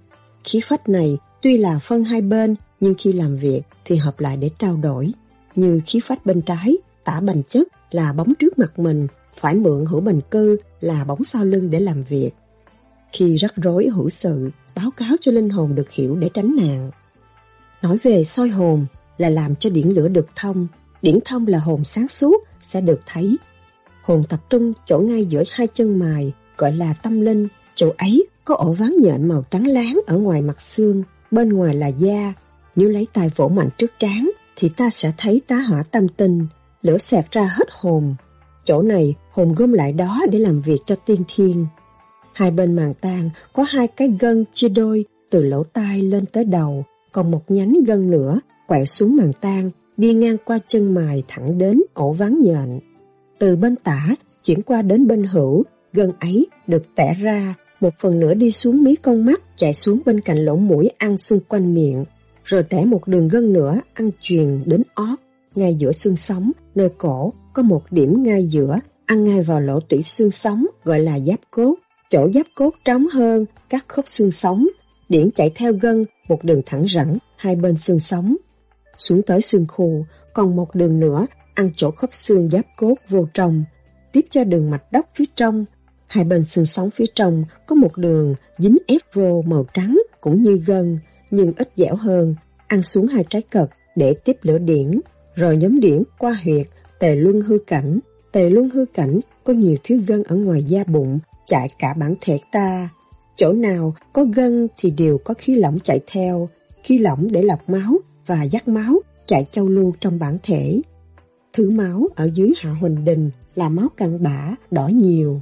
Khí phách này tuy là phân hai bên nhưng khi làm việc thì hợp lại để trao đổi. Như khí phách bên trái, tả bành chất là bóng trước mặt mình phải mượn hữu bình cư là bóng sau lưng để làm việc. Khi rắc rối hữu sự, báo cáo cho linh hồn được hiểu để tránh nạn. Nói về soi hồn là làm cho điển lửa được thông, điển thông là hồn sáng suốt sẽ được thấy. Hồn tập trung chỗ ngay giữa hai chân mài gọi là tâm linh, chỗ ấy có ổ ván nhện màu trắng láng ở ngoài mặt xương, bên ngoài là da. Nếu lấy tay vỗ mạnh trước trán thì ta sẽ thấy tá hỏa tâm tinh, lửa xẹt ra hết hồn, Chỗ này hồn gom lại đó để làm việc cho tiên thiên. Hai bên màng tang có hai cái gân chia đôi từ lỗ tai lên tới đầu, còn một nhánh gân nữa quẹo xuống màng tang đi ngang qua chân mài thẳng đến ổ ván nhện. Từ bên tả chuyển qua đến bên hữu, gân ấy được tẻ ra, một phần nữa đi xuống mí con mắt chạy xuống bên cạnh lỗ mũi ăn xung quanh miệng, rồi tẻ một đường gân nữa ăn truyền đến ót, ngay giữa xương sống, nơi cổ có một điểm ngay giữa, ăn ngay vào lỗ tủy xương sống gọi là giáp cốt. Chỗ giáp cốt trống hơn các khớp xương sống, điển chạy theo gân một đường thẳng rẳng hai bên xương sống. Xuống tới xương khù, còn một đường nữa ăn chỗ khớp xương giáp cốt vô trong, tiếp cho đường mạch đốc phía trong. Hai bên xương sống phía trong có một đường dính ép vô màu trắng cũng như gân, nhưng ít dẻo hơn, ăn xuống hai trái cật để tiếp lửa điển, rồi nhóm điển qua huyệt Tề luân hư cảnh, tề luân hư cảnh có nhiều thứ gân ở ngoài da bụng, chạy cả bản thể ta. Chỗ nào có gân thì đều có khí lỏng chạy theo, khí lỏng để lọc máu và dắt máu chạy châu lưu trong bản thể. Thứ máu ở dưới hạ huỳnh đình là máu cặn bã, đỏ nhiều.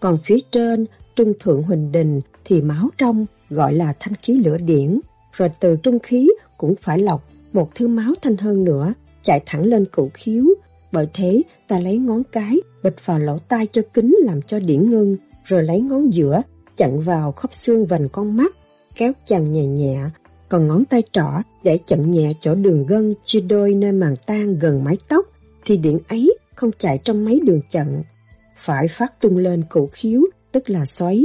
Còn phía trên, trung thượng huỳnh đình thì máu trong gọi là thanh khí lửa điển, rồi từ trung khí cũng phải lọc một thứ máu thanh hơn nữa, chạy thẳng lên cụ khiếu, bởi thế, ta lấy ngón cái bịch vào lỗ tai cho kính làm cho điển ngưng, rồi lấy ngón giữa chặn vào khớp xương vành con mắt, kéo chằn nhẹ nhẹ, còn ngón tay trỏ để chặn nhẹ chỗ đường gân chia đôi nơi màng tan gần mái tóc, thì điện ấy không chạy trong mấy đường chặn. Phải phát tung lên cổ khiếu, tức là xoáy.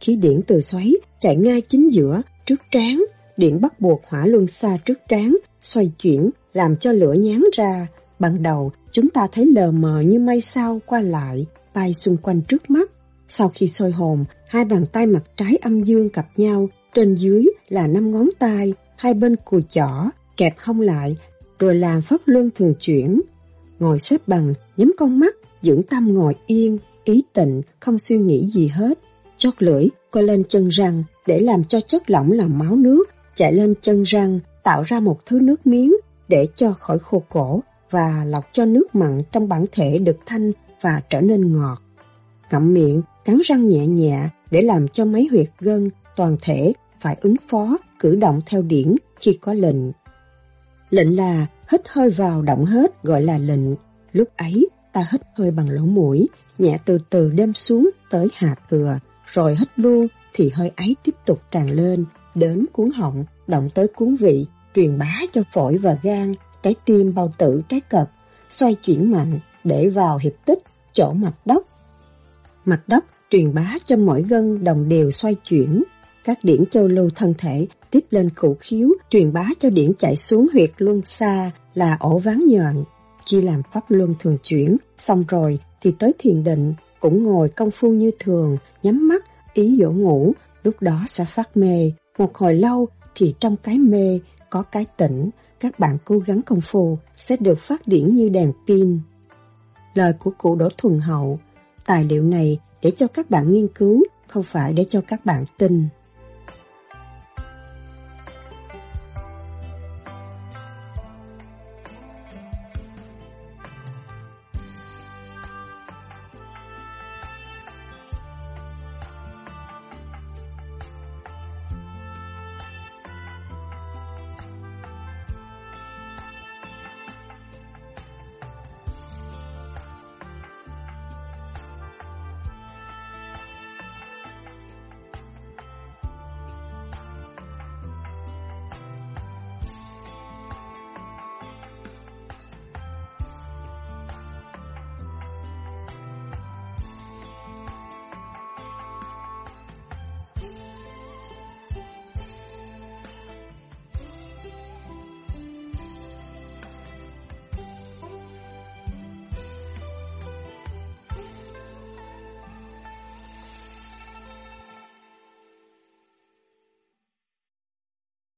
Khí điện từ xoáy chạy ngay chính giữa, trước trán, điện bắt buộc hỏa luân xa trước trán, xoay chuyển, làm cho lửa nhán ra. Ban đầu, Chúng ta thấy lờ mờ như mây sao qua lại, bay xung quanh trước mắt. Sau khi sôi hồn, hai bàn tay mặt trái âm dương cặp nhau, trên dưới là năm ngón tay, hai bên cùi chỏ, kẹp hông lại, rồi làm pháp luân thường chuyển. Ngồi xếp bằng, nhắm con mắt, dưỡng tâm ngồi yên, ý tịnh, không suy nghĩ gì hết. Chót lưỡi, coi lên chân răng để làm cho chất lỏng làm máu nước chạy lên chân răng, tạo ra một thứ nước miếng để cho khỏi khô cổ và lọc cho nước mặn trong bản thể được thanh và trở nên ngọt. Ngậm miệng, cắn răng nhẹ nhẹ để làm cho mấy huyệt gân toàn thể phải ứng phó, cử động theo điển khi có lệnh. Lệnh là hít hơi vào động hết gọi là lệnh. Lúc ấy ta hít hơi bằng lỗ mũi, nhẹ từ từ đem xuống tới hạ thừa, rồi hít luôn thì hơi ấy tiếp tục tràn lên, đến cuốn họng, động tới cuốn vị, truyền bá cho phổi và gan, trái tim bao tử trái cật, xoay chuyển mạnh để vào hiệp tích, chỗ mạch đốc. Mạch đốc truyền bá cho mỗi gân đồng đều xoay chuyển, các điển châu lưu thân thể tiếp lên khủ khiếu, truyền bá cho điển chạy xuống huyệt luân xa là ổ ván nhọn. Khi làm pháp luân thường chuyển, xong rồi thì tới thiền định, cũng ngồi công phu như thường, nhắm mắt, ý dỗ ngủ, lúc đó sẽ phát mê. Một hồi lâu thì trong cái mê có cái tỉnh, các bạn cố gắng công phu sẽ được phát điển như đèn pin. Lời của cụ Đỗ Thuần Hậu, tài liệu này để cho các bạn nghiên cứu, không phải để cho các bạn tin.